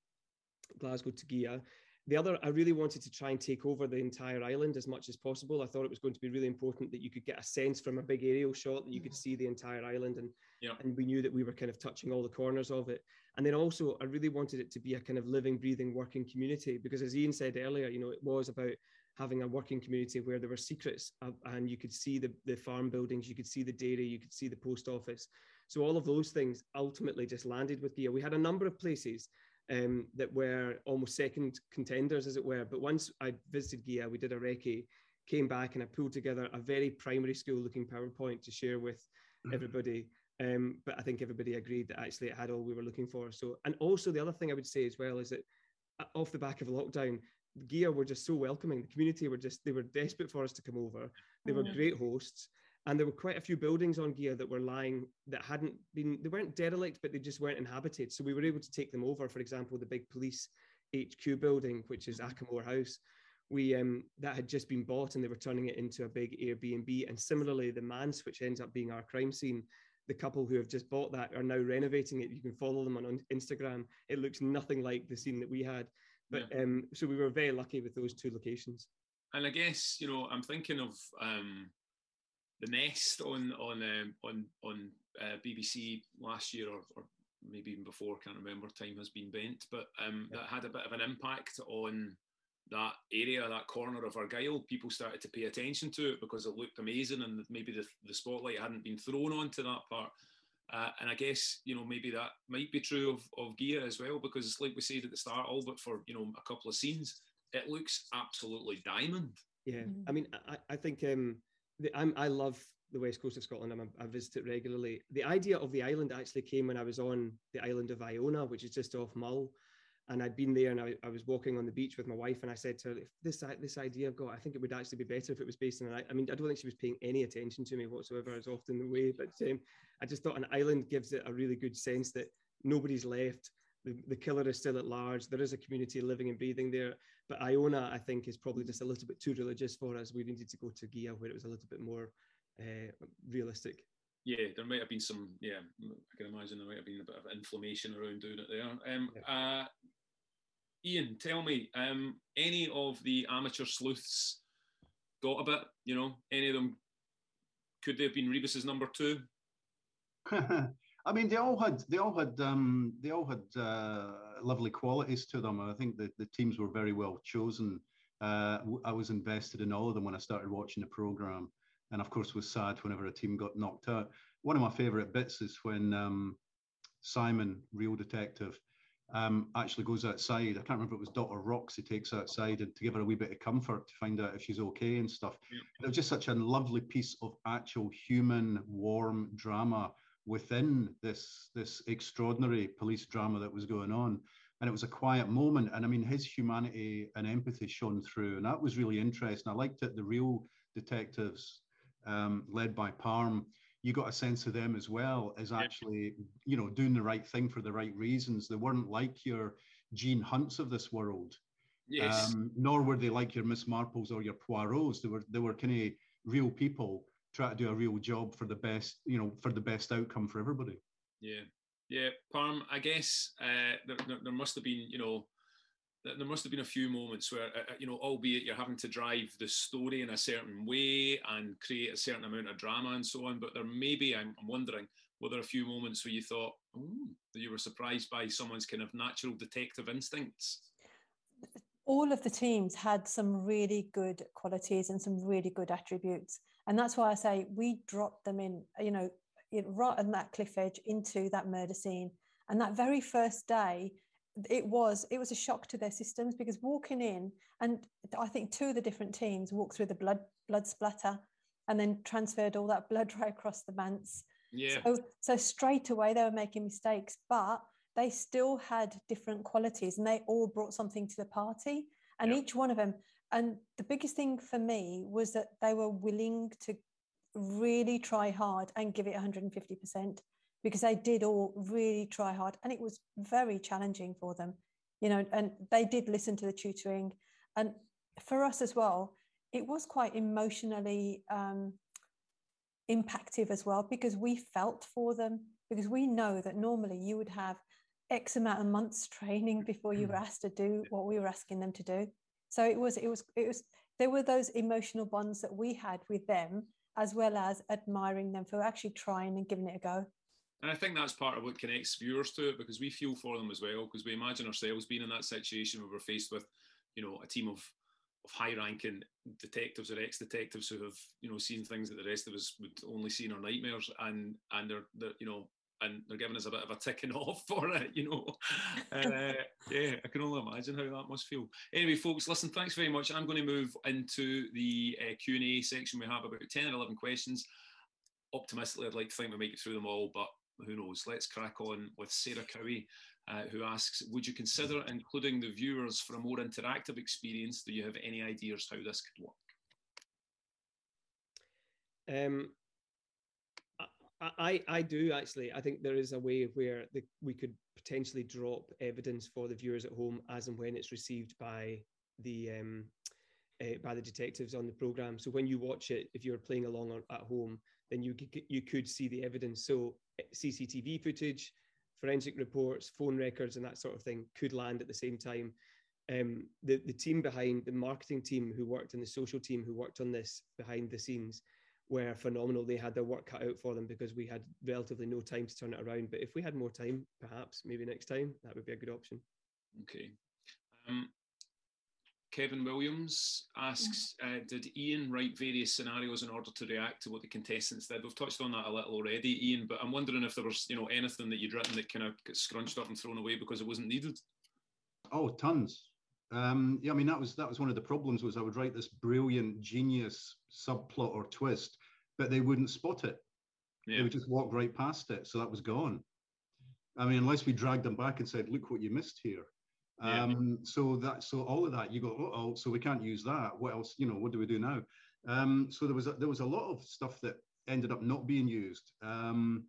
Glasgow to Gigha. The other, I really wanted to try and take over the entire island as much as possible. I thought it was going to be really important that you could get a sense from a big aerial shot that you could mm-hmm. see the entire island, and
yeah.
and we knew that we were kind of touching all the corners of it. And then also, I really wanted it to be a kind of living, breathing, working community because, as Ian said earlier, you know, it was about having a working community where there were secrets uh, and you could see the, the farm buildings, you could see the dairy, you could see the post office. So all of those things ultimately just landed with Gigha. We had a number of places um, that were almost second contenders, as it were. But once I visited Gigha, we did a recce, came back, and I pulled together a very primary school looking PowerPoint to share with mm-hmm. everybody. Um, but I think everybody agreed that actually it had all we were looking for. So, and also the other thing I would say as well is that uh, off the back of lockdown, Gigha were just so welcoming. The community were just they were desperate for us to come over. They were mm. great hosts, and there were quite a few buildings on Gigha that were lying that hadn't been they weren't derelict, but they just weren't inhabited. So we were able to take them over. For example, the big police HQ building, which is Achamore House. We um, that had just been bought, and they were turning it into a big Airbnb. And similarly, the Manse, which ends up being our crime scene, the couple who have just bought that are now renovating it. You can follow them on Instagram. It looks nothing like the scene that we had. But yeah. um, so we were very lucky with those two locations.
And I guess you know I'm thinking of um, the Nest on on um, on on uh, BBC last year or, or, maybe even before. Can't remember. Time has been bent, but um, yeah. that had a bit of an impact on that area, that corner of Argyll. People started to pay attention to it because it looked amazing, and maybe the, the spotlight hadn't been thrown onto that part. Uh, and I guess you know maybe that might be true of of Gigha as well because it's like we said at the start, all but for you know a couple of scenes, it looks absolutely diamond.
Yeah, mm-hmm. I mean, I, I think um, the, I love the west coast of Scotland. I'm, I visit it regularly. The idea of the island actually came when I was on the island of Iona, which is just off Mull and I'd been there and I, I, was walking on the beach with my wife and I said to her, this this idea I've got, I think it would actually be better if it was based on an I mean, I don't think she was paying any attention to me whatsoever, as often the way, but um, I just thought an island gives it a really good sense that nobody's left. The, the killer is still at large. There is a community living and breathing there. But Iona, I think, is probably just a little bit too religious for us. We needed to go to Gigha where it was a little bit more uh, realistic.
yeah, there might have been some. Yeah, I can imagine there might have been a bit of inflammation around doing it there. Um, yeah. uh, Ian, tell me, um, any of the amateur sleuths got a bit? You know, any of them could they have been Rebus's number two?
I mean, they all had they all had um, they all had uh, lovely qualities to them. I think that the teams were very well chosen. Uh, I was invested in all of them when I started watching the program, and of course was sad whenever a team got knocked out. One of my favourite bits is when um, Simon, real detective, um, actually goes outside. I can't remember if it was Dr. Rocks he takes outside and to give her a wee bit of comfort to find out if she's okay and stuff. Yeah. It was just such a lovely piece of actual human, warm drama within this this extraordinary police drama that was going on. And it was a quiet moment. And I mean, his humanity and empathy shone through. And that was really interesting. I liked it. The real detectives, um, led by Parm, you got a sense of them as well as actually, you know, doing the right thing for the right reasons. They weren't like your Gene Hunts of this world.
Yes.
Um, nor were they like your Miss Marples or your Poirots. They were they were kind of real people trying to do a real job for the best, you know, for the best outcome for everybody.
Yeah. Yeah. Parm, I guess uh, there, there must have been, you know, there must have been a few moments where, uh, uh, you know, albeit you're having to drive the story in a certain way and create a certain amount of drama and so on, but there may be, I'm, I'm wondering, were there a few moments where you thought, that you were surprised by someone's kind of natural detective instincts?
All of the teams had some really good qualities and some really good attributes. And that's why I say we dropped them in, you know, right on that cliff edge into that murder scene. And that very first day, it was it was a shock to their systems because walking in and I think two of the different teams walked through the blood blood splatter and then transferred all that blood right across the manse.
Yeah.
So, so straight away they were making mistakes, but they still had different qualities and they all brought something to the party. And each one of them, and the biggest thing for me was that they were willing to really try hard and give it 150% because they did all really try hard and it was very challenging for them you know and they did listen to the tutoring and for us as well it was quite emotionally um, impactful as well because we felt for them because we know that normally you would have x amount of months training before you were mm. asked to do what we were asking them to do so it was it was it was there were those emotional bonds that we had with them as well as admiring them for actually trying and giving it a go.
And I think that's part of what connects viewers to it because we feel for them as well because we imagine ourselves being in that situation where we're faced with, you know, a team of of high-ranking detectives or ex-detectives who have, you know, seen things that the rest of us would only see in our nightmares, and and they're, they're you know, and they're giving us a bit of a ticking off for it, you know. Uh, yeah, I can only imagine how that must feel. Anyway, folks, listen, thanks very much. I'm going to move into the uh, Q&A section. We have about 10 or 11 questions. Optimistically, I'd like to think we make it through them all, but who knows? Let's crack on with Sarah Cowie, uh, who asks Would you consider including the viewers for a more interactive experience? Do you have any ideas how this could work?
Um, I, I do actually. I think there is a way where the, we could potentially drop evidence for the viewers at home as and when it's received by the um, uh, by the detectives on the program. So when you watch it, if you're playing along at home, then you you could see the evidence. So eh, CCTV footage, forensic reports, phone records, and that sort of thing could land at the same time. Um, the the team behind the marketing team who worked and the social team who worked on this behind the scenes were phenomenal. They had their work cut out for them because we had relatively no time to turn it around. But if we had more time, perhaps maybe next time that would be a good option.
Okay. Um, Kevin Williams asks, uh, did Ian write various scenarios in order to react to what the contestants did? We've touched on that a little already, Ian, but I'm wondering if there was, you know, anything that you'd written that kind of got scrunched up and thrown away because it wasn't needed.
Oh, tons. Um, yeah, I mean that was that was one of the problems was I would write this brilliant, genius subplot or twist, but they wouldn't spot it. Yeah. They would just walk right past it, so that was gone. I mean, unless we dragged them back and said, "Look what you missed here." Yeah. Um, so that so all of that you go, oh, so we can't use that. What else? You know, what do we do now? Um, so there was a, there was a lot of stuff that ended up not being used. Um,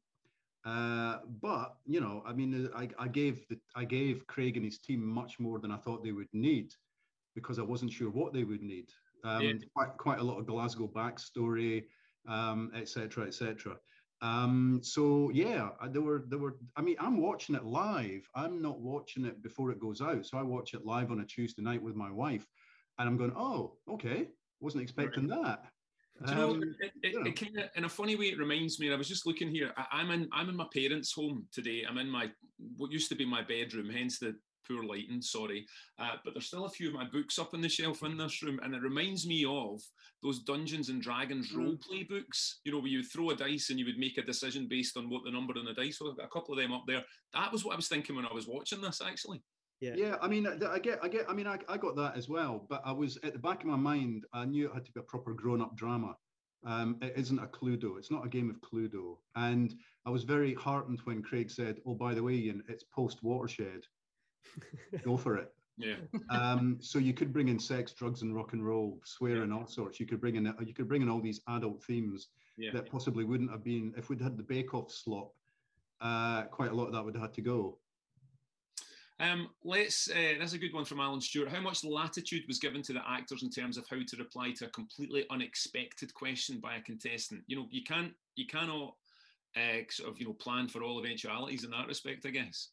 uh, but you know, I mean, I, I gave the, I gave Craig and his team much more than I thought they would need because I wasn't sure what they would need. Um, yeah. quite, quite a lot of Glasgow backstory, etc., um, etc. Et Um, so yeah, there were there were. I mean, I'm watching it live. I'm not watching it before it goes out. So I watch it live on a Tuesday night with my wife, and I'm going, oh, okay, wasn't expecting that.
Do you know, um, it, it, know. it kind of, in a funny way, it reminds me. I was just looking here. I, am in, I'm in my parents' home today. I'm in my what used to be my bedroom, hence the poor lighting, sorry. Uh, but there's still a few of my books up on the shelf in this room, and it reminds me of those Dungeons and Dragons mm. role play books, you know, where you throw a dice and you would make a decision based on what the number on the dice was. I've got a couple of them up there. That was what I was thinking when I was watching this, actually.
Yeah. yeah, I mean, I get, I get, I mean, I, I got that as well, but I was at the back of my mind, I knew it had to be a proper grown-up drama. Um, it isn't a Cluedo. It's not a game of Cluedo. And I was very heartened when Craig said, "Oh, by the way, Ian, it's post Watershed." go for it.
Yeah.
Um, so you could bring in sex, drugs, and rock and roll, swearing, yeah. all sorts. You could bring in you could bring in all these adult themes yeah. that possibly wouldn't have been if we'd had the Bake Off slop. Uh, quite a lot of that would have had to go.
Um, let's. Uh, that's a good one from Alan Stewart. How much latitude was given to the actors in terms of how to reply to a completely unexpected question by a contestant? You know, you can't, you cannot uh, sort of, you know, plan for all eventualities in that respect. I guess.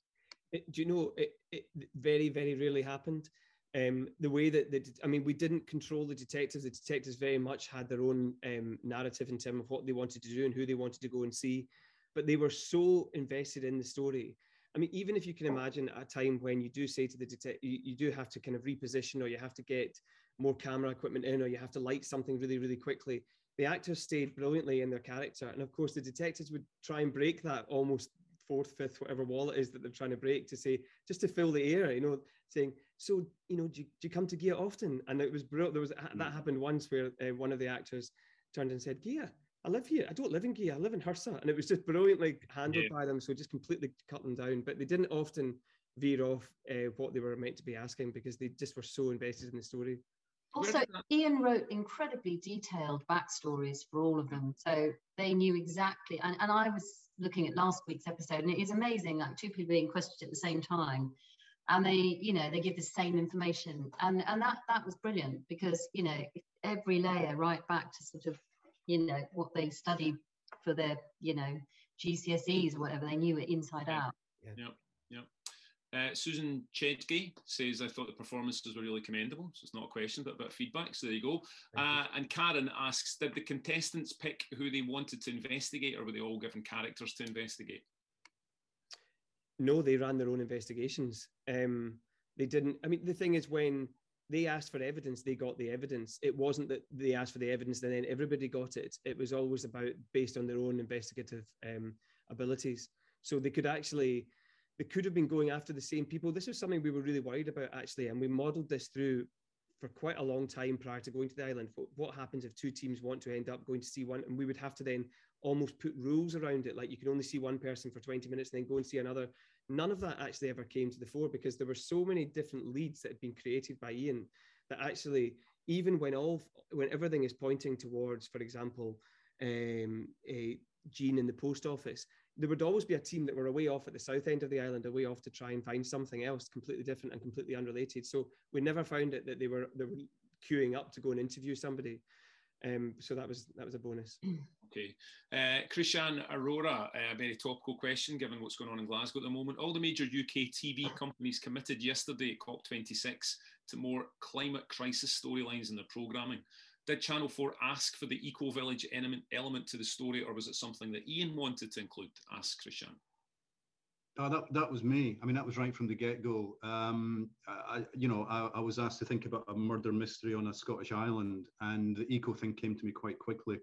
It, do you know it, it very very rarely happened um, the way that the, I mean, we didn't control the detectives. The detectives very much had their own um, narrative in terms of what they wanted to do and who they wanted to go and see, but they were so invested in the story. I mean, even if you can imagine a time when you do say to the detective, you, you do have to kind of reposition, or you have to get more camera equipment in, or you have to light something really, really quickly. The actors stayed brilliantly in their character, and of course, the detectives would try and break that almost fourth, fifth, whatever wall it is that they're trying to break to say, just to fill the air, you know, saying, so, you know, do you, do you come to Gigha often? And it was brilliant. There was, that mm. happened once where uh, one of the actors turned and said, Gigha, I live here. I don't live in Gigha. I live in Hirsa. And it was just brilliantly handled yeah. by them. So just completely cut them down. But they didn't often veer off uh, what they were meant to be asking because they just were so invested in the story.
Also, Ian wrote incredibly detailed backstories for all of them. So they knew exactly. And, and I was looking at last week's episode, and it is amazing, like two people being questioned at the same time. And they, you know, they give the same information. And and that that was brilliant because, you know, every layer right back to sort of, you know, what they studied for their, you know, GCSEs or whatever, they knew it inside out.
Yeah. yeah. Uh, Susan Chedgay says, I thought the performances were really commendable. So it's not a question, but a bit of feedback. So there you go. Uh. And Karen asks, did the contestants pick who they wanted to investigate or were they all given characters to investigate?
No, they ran their own investigations. Um, they didn't. I mean, the thing is, when they asked for evidence, they got the evidence. It wasn't that they asked for the evidence and then everybody got it. It was always about based on their own investigative um, abilities. So they could actually they could have been going after the same people. This is something we were really worried about actually, and we modelled this through for quite a long time prior to going to the island. What happens if two teams want to end up going to see one, and we would have to then almost put rules around it, like you can only see one person for 20 minutes and then go and see another. None of that actually ever came to the fore because there were so many different leads that had been created by Ian that actually, even when all when everything is pointing towards, for example, um, a Jean in the post office, there would always be a team that were away off at the south end of the island, away off to try and find something else completely different and completely unrelated. So we never found it that they were they were queuing up to go and interview somebody. Um, so that was that was a bonus.
Okay, uh, Christian Aurora, a very topical question given what's going on in Glasgow at the moment. All the major UK TV companies committed yesterday at COP26 to more climate crisis storylines in their programming. Did Channel 4 ask for the eco village element, to the story, or was it something that Ian wanted to include? Ask Krishan.
Oh, that, that was me. I mean, that was right from the get go. Um, I, you know, I, I, was asked to think about a murder mystery on a Scottish island, and the eco thing came to me quite quickly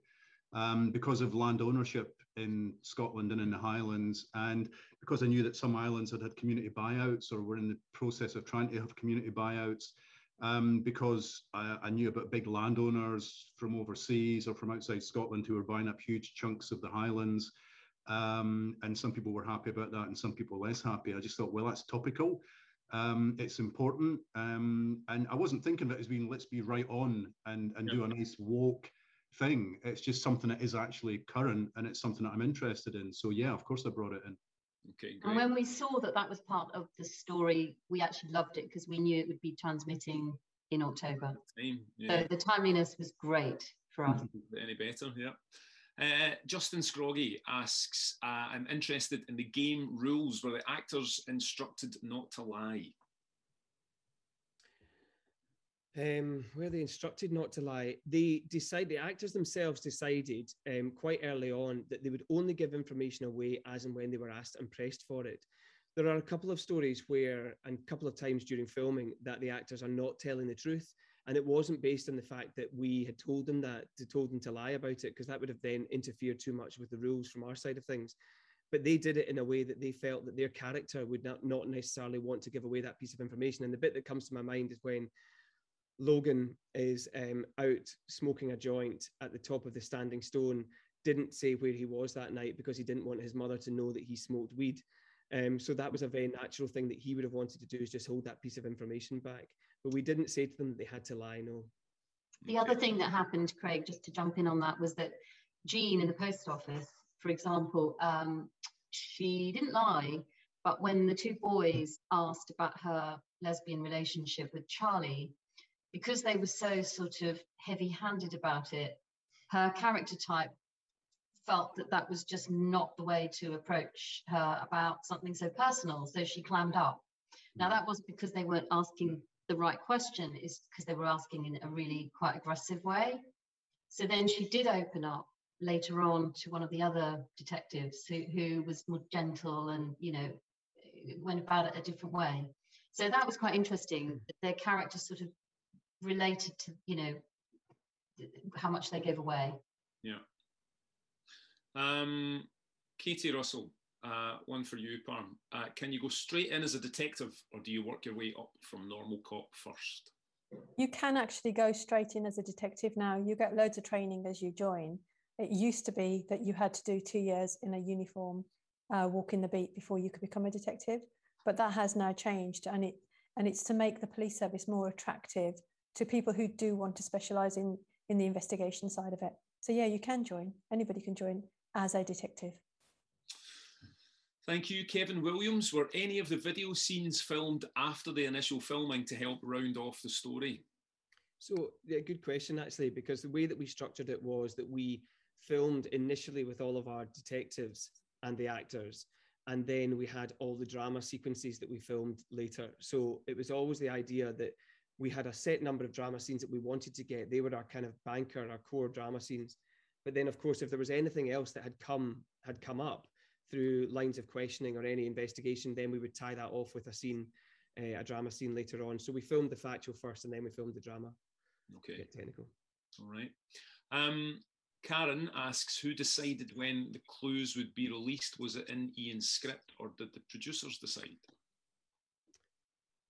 um, because of land ownership in Scotland and in the Highlands, and because I knew that some islands had had community buyouts or were in the process of trying to have community buyouts um, because I, I, knew about big landowners from overseas or from outside Scotland who were buying up huge chunks of the Highlands. Um, and some people were happy about that and some people less happy. I just thought, well, that's topical. Um, it's important. Um, and I wasn't thinking of it as being, let's be right on and, and do a nice walk thing. It's just something that is actually current and it's something that I'm interested in. So, yeah, of course, I brought it in.
Okay,
great. And when we saw that that was part of the story, we actually loved it because we knew it would be transmitting in October.
Same, yeah.
So the timeliness was great for us.
Any better, yeah. Uh, Justin Scroggy asks, uh, I'm interested in the game rules. Were the actors instructed not to lie?
Um, were they instructed not to lie? They decide the actors themselves decided um, quite early on that they would only give information away as and when they were asked and pressed for it. There are a couple of stories where, and a couple of times during filming, that the actors are not telling the truth, and it wasn't based on the fact that we had told them that to told them to lie about it, because that would have then interfered too much with the rules from our side of things. But they did it in a way that they felt that their character would not, not necessarily want to give away that piece of information. And the bit that comes to my mind is when Logan is um, out smoking a joint at the top of the Standing Stone, didn't say where he was that night because he didn't want his mother to know that he smoked weed. Um, so that was a very natural thing that he would have wanted to do is just hold that piece of information back. But we didn't say to them that they had to lie, no.
The other thing that happened, Craig, just to jump in on that, was that Jean in the post office, for example, um, she didn't lie, but when the two boys asked about her lesbian relationship with Charlie, because they were so sort of heavy handed about it, her character type felt that that was just not the way to approach her about something so personal. So she clammed up. Now, that was because they weren't asking the right question, is because they were asking in a really quite aggressive way. So then she did open up later on to one of the other detectives who, who was more gentle and, you know, went about it a different way. So that was quite interesting. Hmm. Their characters sort of related to you know how much they give away.
Yeah. Um, Katie Russell, uh, one for you, Parm. Uh, can you go straight in as a detective, or do you work your way up from normal cop first?
You can actually go straight in as a detective now. You get loads of training as you join. It used to be that you had to do two years in a uniform, uh, walking the beat before you could become a detective, but that has now changed, and it and it's to make the police service more attractive to people who do want to specialize in in the investigation side of it. So yeah, you can join. Anybody can join as a detective.
Thank you, Kevin Williams. Were any of the video scenes filmed after the initial filming to help round off the story?
So, yeah, good question actually, because the way that we structured it was that we filmed initially with all of our detectives and the actors, and then we had all the drama sequences that we filmed later. So it was always the idea that we had a set number of drama scenes that we wanted to get. They were our kind of banker, our core drama scenes. But then, of course, if there was anything else that had come had come up through lines of questioning or any investigation, then we would tie that off with a scene, uh, a drama scene later on. So we filmed the factual first, and then we filmed the drama.
Okay.
Technical.
All right. Um, Karen asks, who decided when the clues would be released? Was it in Ian's script, or did the producers decide?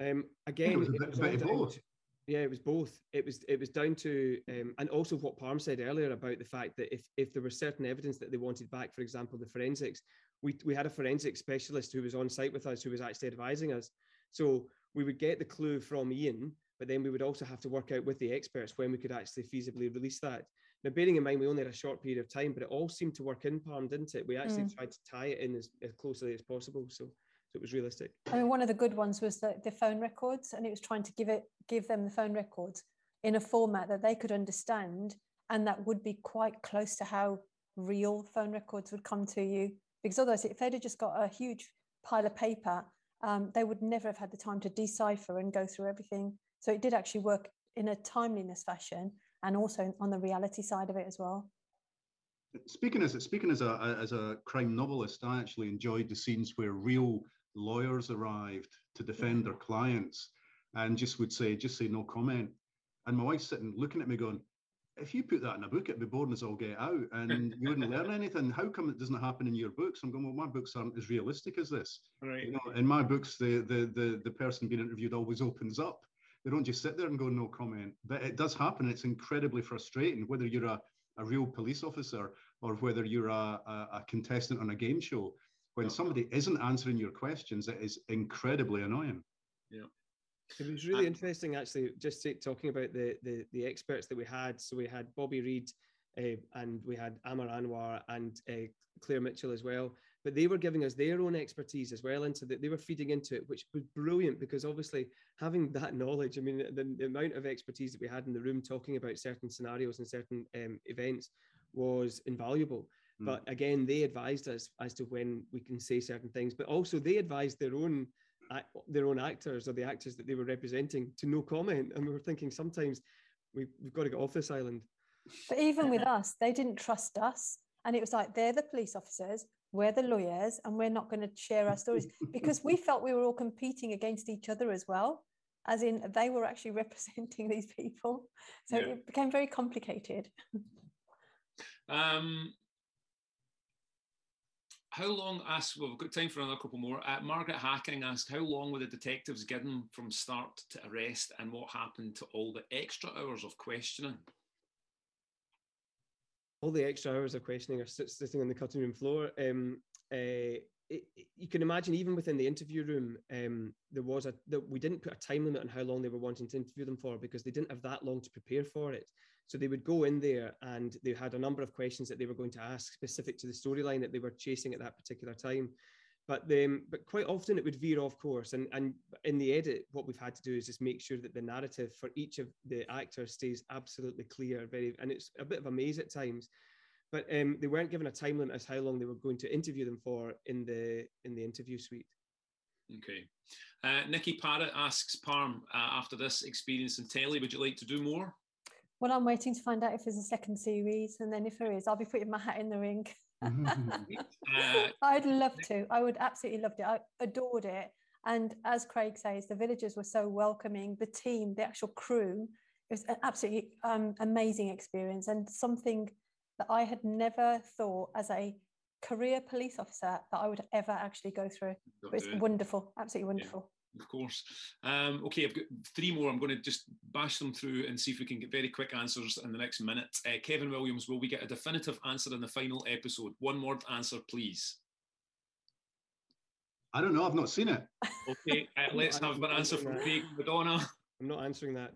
Um, again,
it was, bit, it was both.
To, yeah, it was both. It was it was down to um, and also what Parm said earlier about the fact that if if there was certain evidence that they wanted back, for example, the forensics, we we had a forensic specialist who was on site with us who was actually advising us. So we would get the clue from Ian, but then we would also have to work out with the experts when we could actually feasibly release that. Now, bearing in mind we only had a short period of time, but it all seemed to work in Parm, didn't it? We actually mm. tried to tie it in as, as closely as possible. So it was realistic.
I mean, one of the good ones was the, the phone records, and it was trying to give it give them the phone records in a format that they could understand, and that would be quite close to how real phone records would come to you. Because otherwise, if they'd have just got a huge pile of paper, um, they would never have had the time to decipher and go through everything. So it did actually work in a timeliness fashion, and also on the reality side of it as well.
Speaking as speaking as a as a crime novelist, I actually enjoyed the scenes where real lawyers arrived to defend their clients and just would say, just say no comment. And my wife's sitting looking at me going, if you put that in a book, it'd be boring as all get out and you wouldn't learn anything. How come it doesn't happen in your books? I'm going, well, my books aren't as realistic as this.
Right.
You know, in my books, the, the, the, the person being interviewed always opens up. They don't just sit there and go, no comment. But it does happen. It's incredibly frustrating, whether you're a, a real police officer or whether you're a, a, a contestant on a game show when somebody isn't answering your questions, it is incredibly annoying.
Yeah.
It was really interesting, actually, just talking about the, the, the experts that we had. So we had Bobby Reid, uh, and we had Amar Anwar and uh, Claire Mitchell as well. But they were giving us their own expertise as well into that. They were feeding into it, which was brilliant because obviously having that knowledge, I mean, the, the amount of expertise that we had in the room talking about certain scenarios and certain um, events was invaluable. Mm. But again, they advised us as to when we can say certain things, but also they advised their own their own actors or the actors that they were representing to no comment. And we were thinking sometimes we, we've got to get off this island.
But even with us, they didn't trust us. And it was like, they're the police officers, we're the lawyers, and we're not going to share our stories because we felt we were all competing against each other as well. As in, they were actually representing these people. So yeah. it became very complicated.
Um, how long asked well we've got time for another couple more uh, margaret hacking asked how long were the detectives given from start to arrest and what happened to all the extra hours of questioning?
All the extra hours of questioning are sitting on the cutting room floor. Um, uh, can imagine even within the interview room um, there was a that we didn't put a time limit on how long they were wanting to interview them for because they didn't have that long to prepare for it so they would go in there and they had a number of questions that they were going to ask specific to the storyline that they were chasing at that particular time. But um, but quite often it would veer off course. And and in the edit, what we've had to do is just make sure that the narrative for each of the actors stays absolutely clear. Very and it's a bit of a maze at times. But um, they weren't given a time limit as how long they were going to interview them for in the in the interview suite.
Okay. Uh, Nikki Parrott asks Parm, uh, after this experience in telly, would you like to do more?
Well, I'm waiting to find out if there's a second series, and then if there is, I'll be putting my hat in the ring. uh, I'd love to. I would absolutely loved it. I adored it. And as Craig says, the villagers were so welcoming. The team, the actual crew, it was an absolutely um, amazing experience and something that I had never thought as a career police officer that I would ever actually go through. It's wonderful, absolutely wonderful
of course. Um, okay, I've got three more. I'm going to just bash them through and see if we can get very quick answers in the next minute. Uh, Kevin Williams, will we get a definitive answer in the final episode? One word answer, please.
I don't know. I've not seen it.
Okay, uh, let's have an answer from Craig Madonna.
I'm not answering that.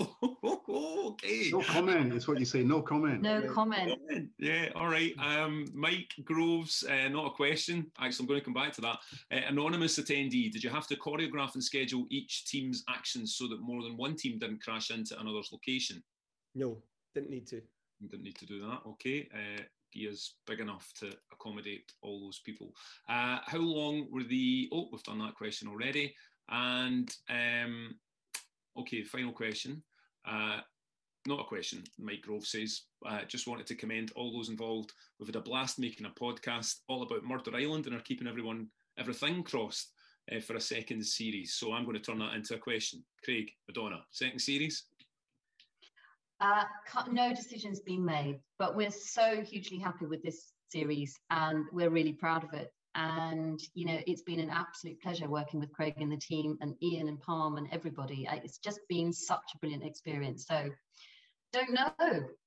Oh, okay.
No comment. It's what you say. No comment.
No comment.
Yeah. All right. Um, Mike Groves, uh, not a question. Actually, I'm going to come back to that. Uh, anonymous attendee. Did you have to choreograph and schedule each team's actions so that more than one team didn't crash into another's location?
No, didn't need to.
You didn't need to do that. Okay. Uh, is big enough to accommodate all those people. Uh, how long were the? Oh, we've done that question already. And um, Okay, final question. Uh, not a question, Mike Grove says. Uh, just wanted to commend all those involved. We've had a blast making a podcast all about Murder Island and are keeping everyone, everything crossed uh, for a second series. So I'm going to turn that into a question. Craig, Madonna, second series?
Uh, no decisions been made, but we're so hugely happy with this series and we're really proud of it. And, you know, it's been an absolute pleasure working with Craig and the team and Ian and Parm and everybody. It's just been such a brilliant experience. So don't know,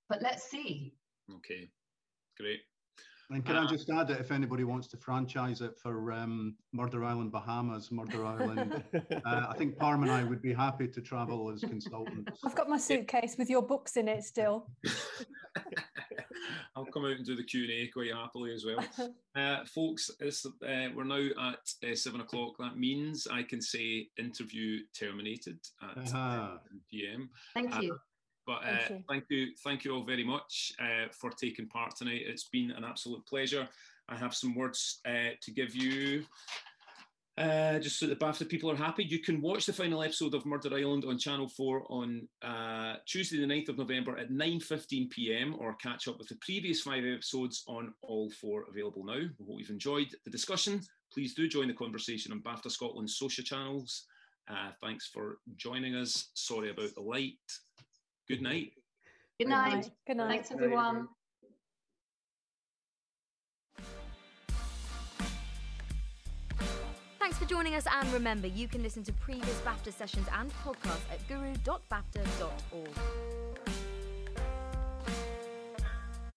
but let's see.
Okay, great.
And can uh, I just add that if anybody wants to franchise it for um, Murder Island Bahamas, Murder Island, uh, I think Parm and I would be happy to travel as consultants.
I've got my suitcase with your books in it still.
I'll come out and do the Q and A quite happily as well, uh, folks. Uh, we're now at uh, seven o'clock. That means I can say interview terminated at uh-huh. p.m.
Thank you.
But uh, thank, you. thank you, thank you all very much uh, for taking part tonight. It's been an absolute pleasure. I have some words uh, to give you. Uh, just so the BAFTA people are happy, you can watch the final episode of Murder Island on Channel 4 on uh, Tuesday the 9th of November at 9.15pm or catch up with the previous five episodes on all four available now. We hope you've enjoyed the discussion. Please do join the conversation on BAFTA Scotland's social channels. Uh, thanks for joining us. Sorry about the light. Good night.
Good night. Good night. Thanks, everyone.
For joining us, and remember, you can listen to previous BAFTA sessions and podcasts at guru.bafta.org.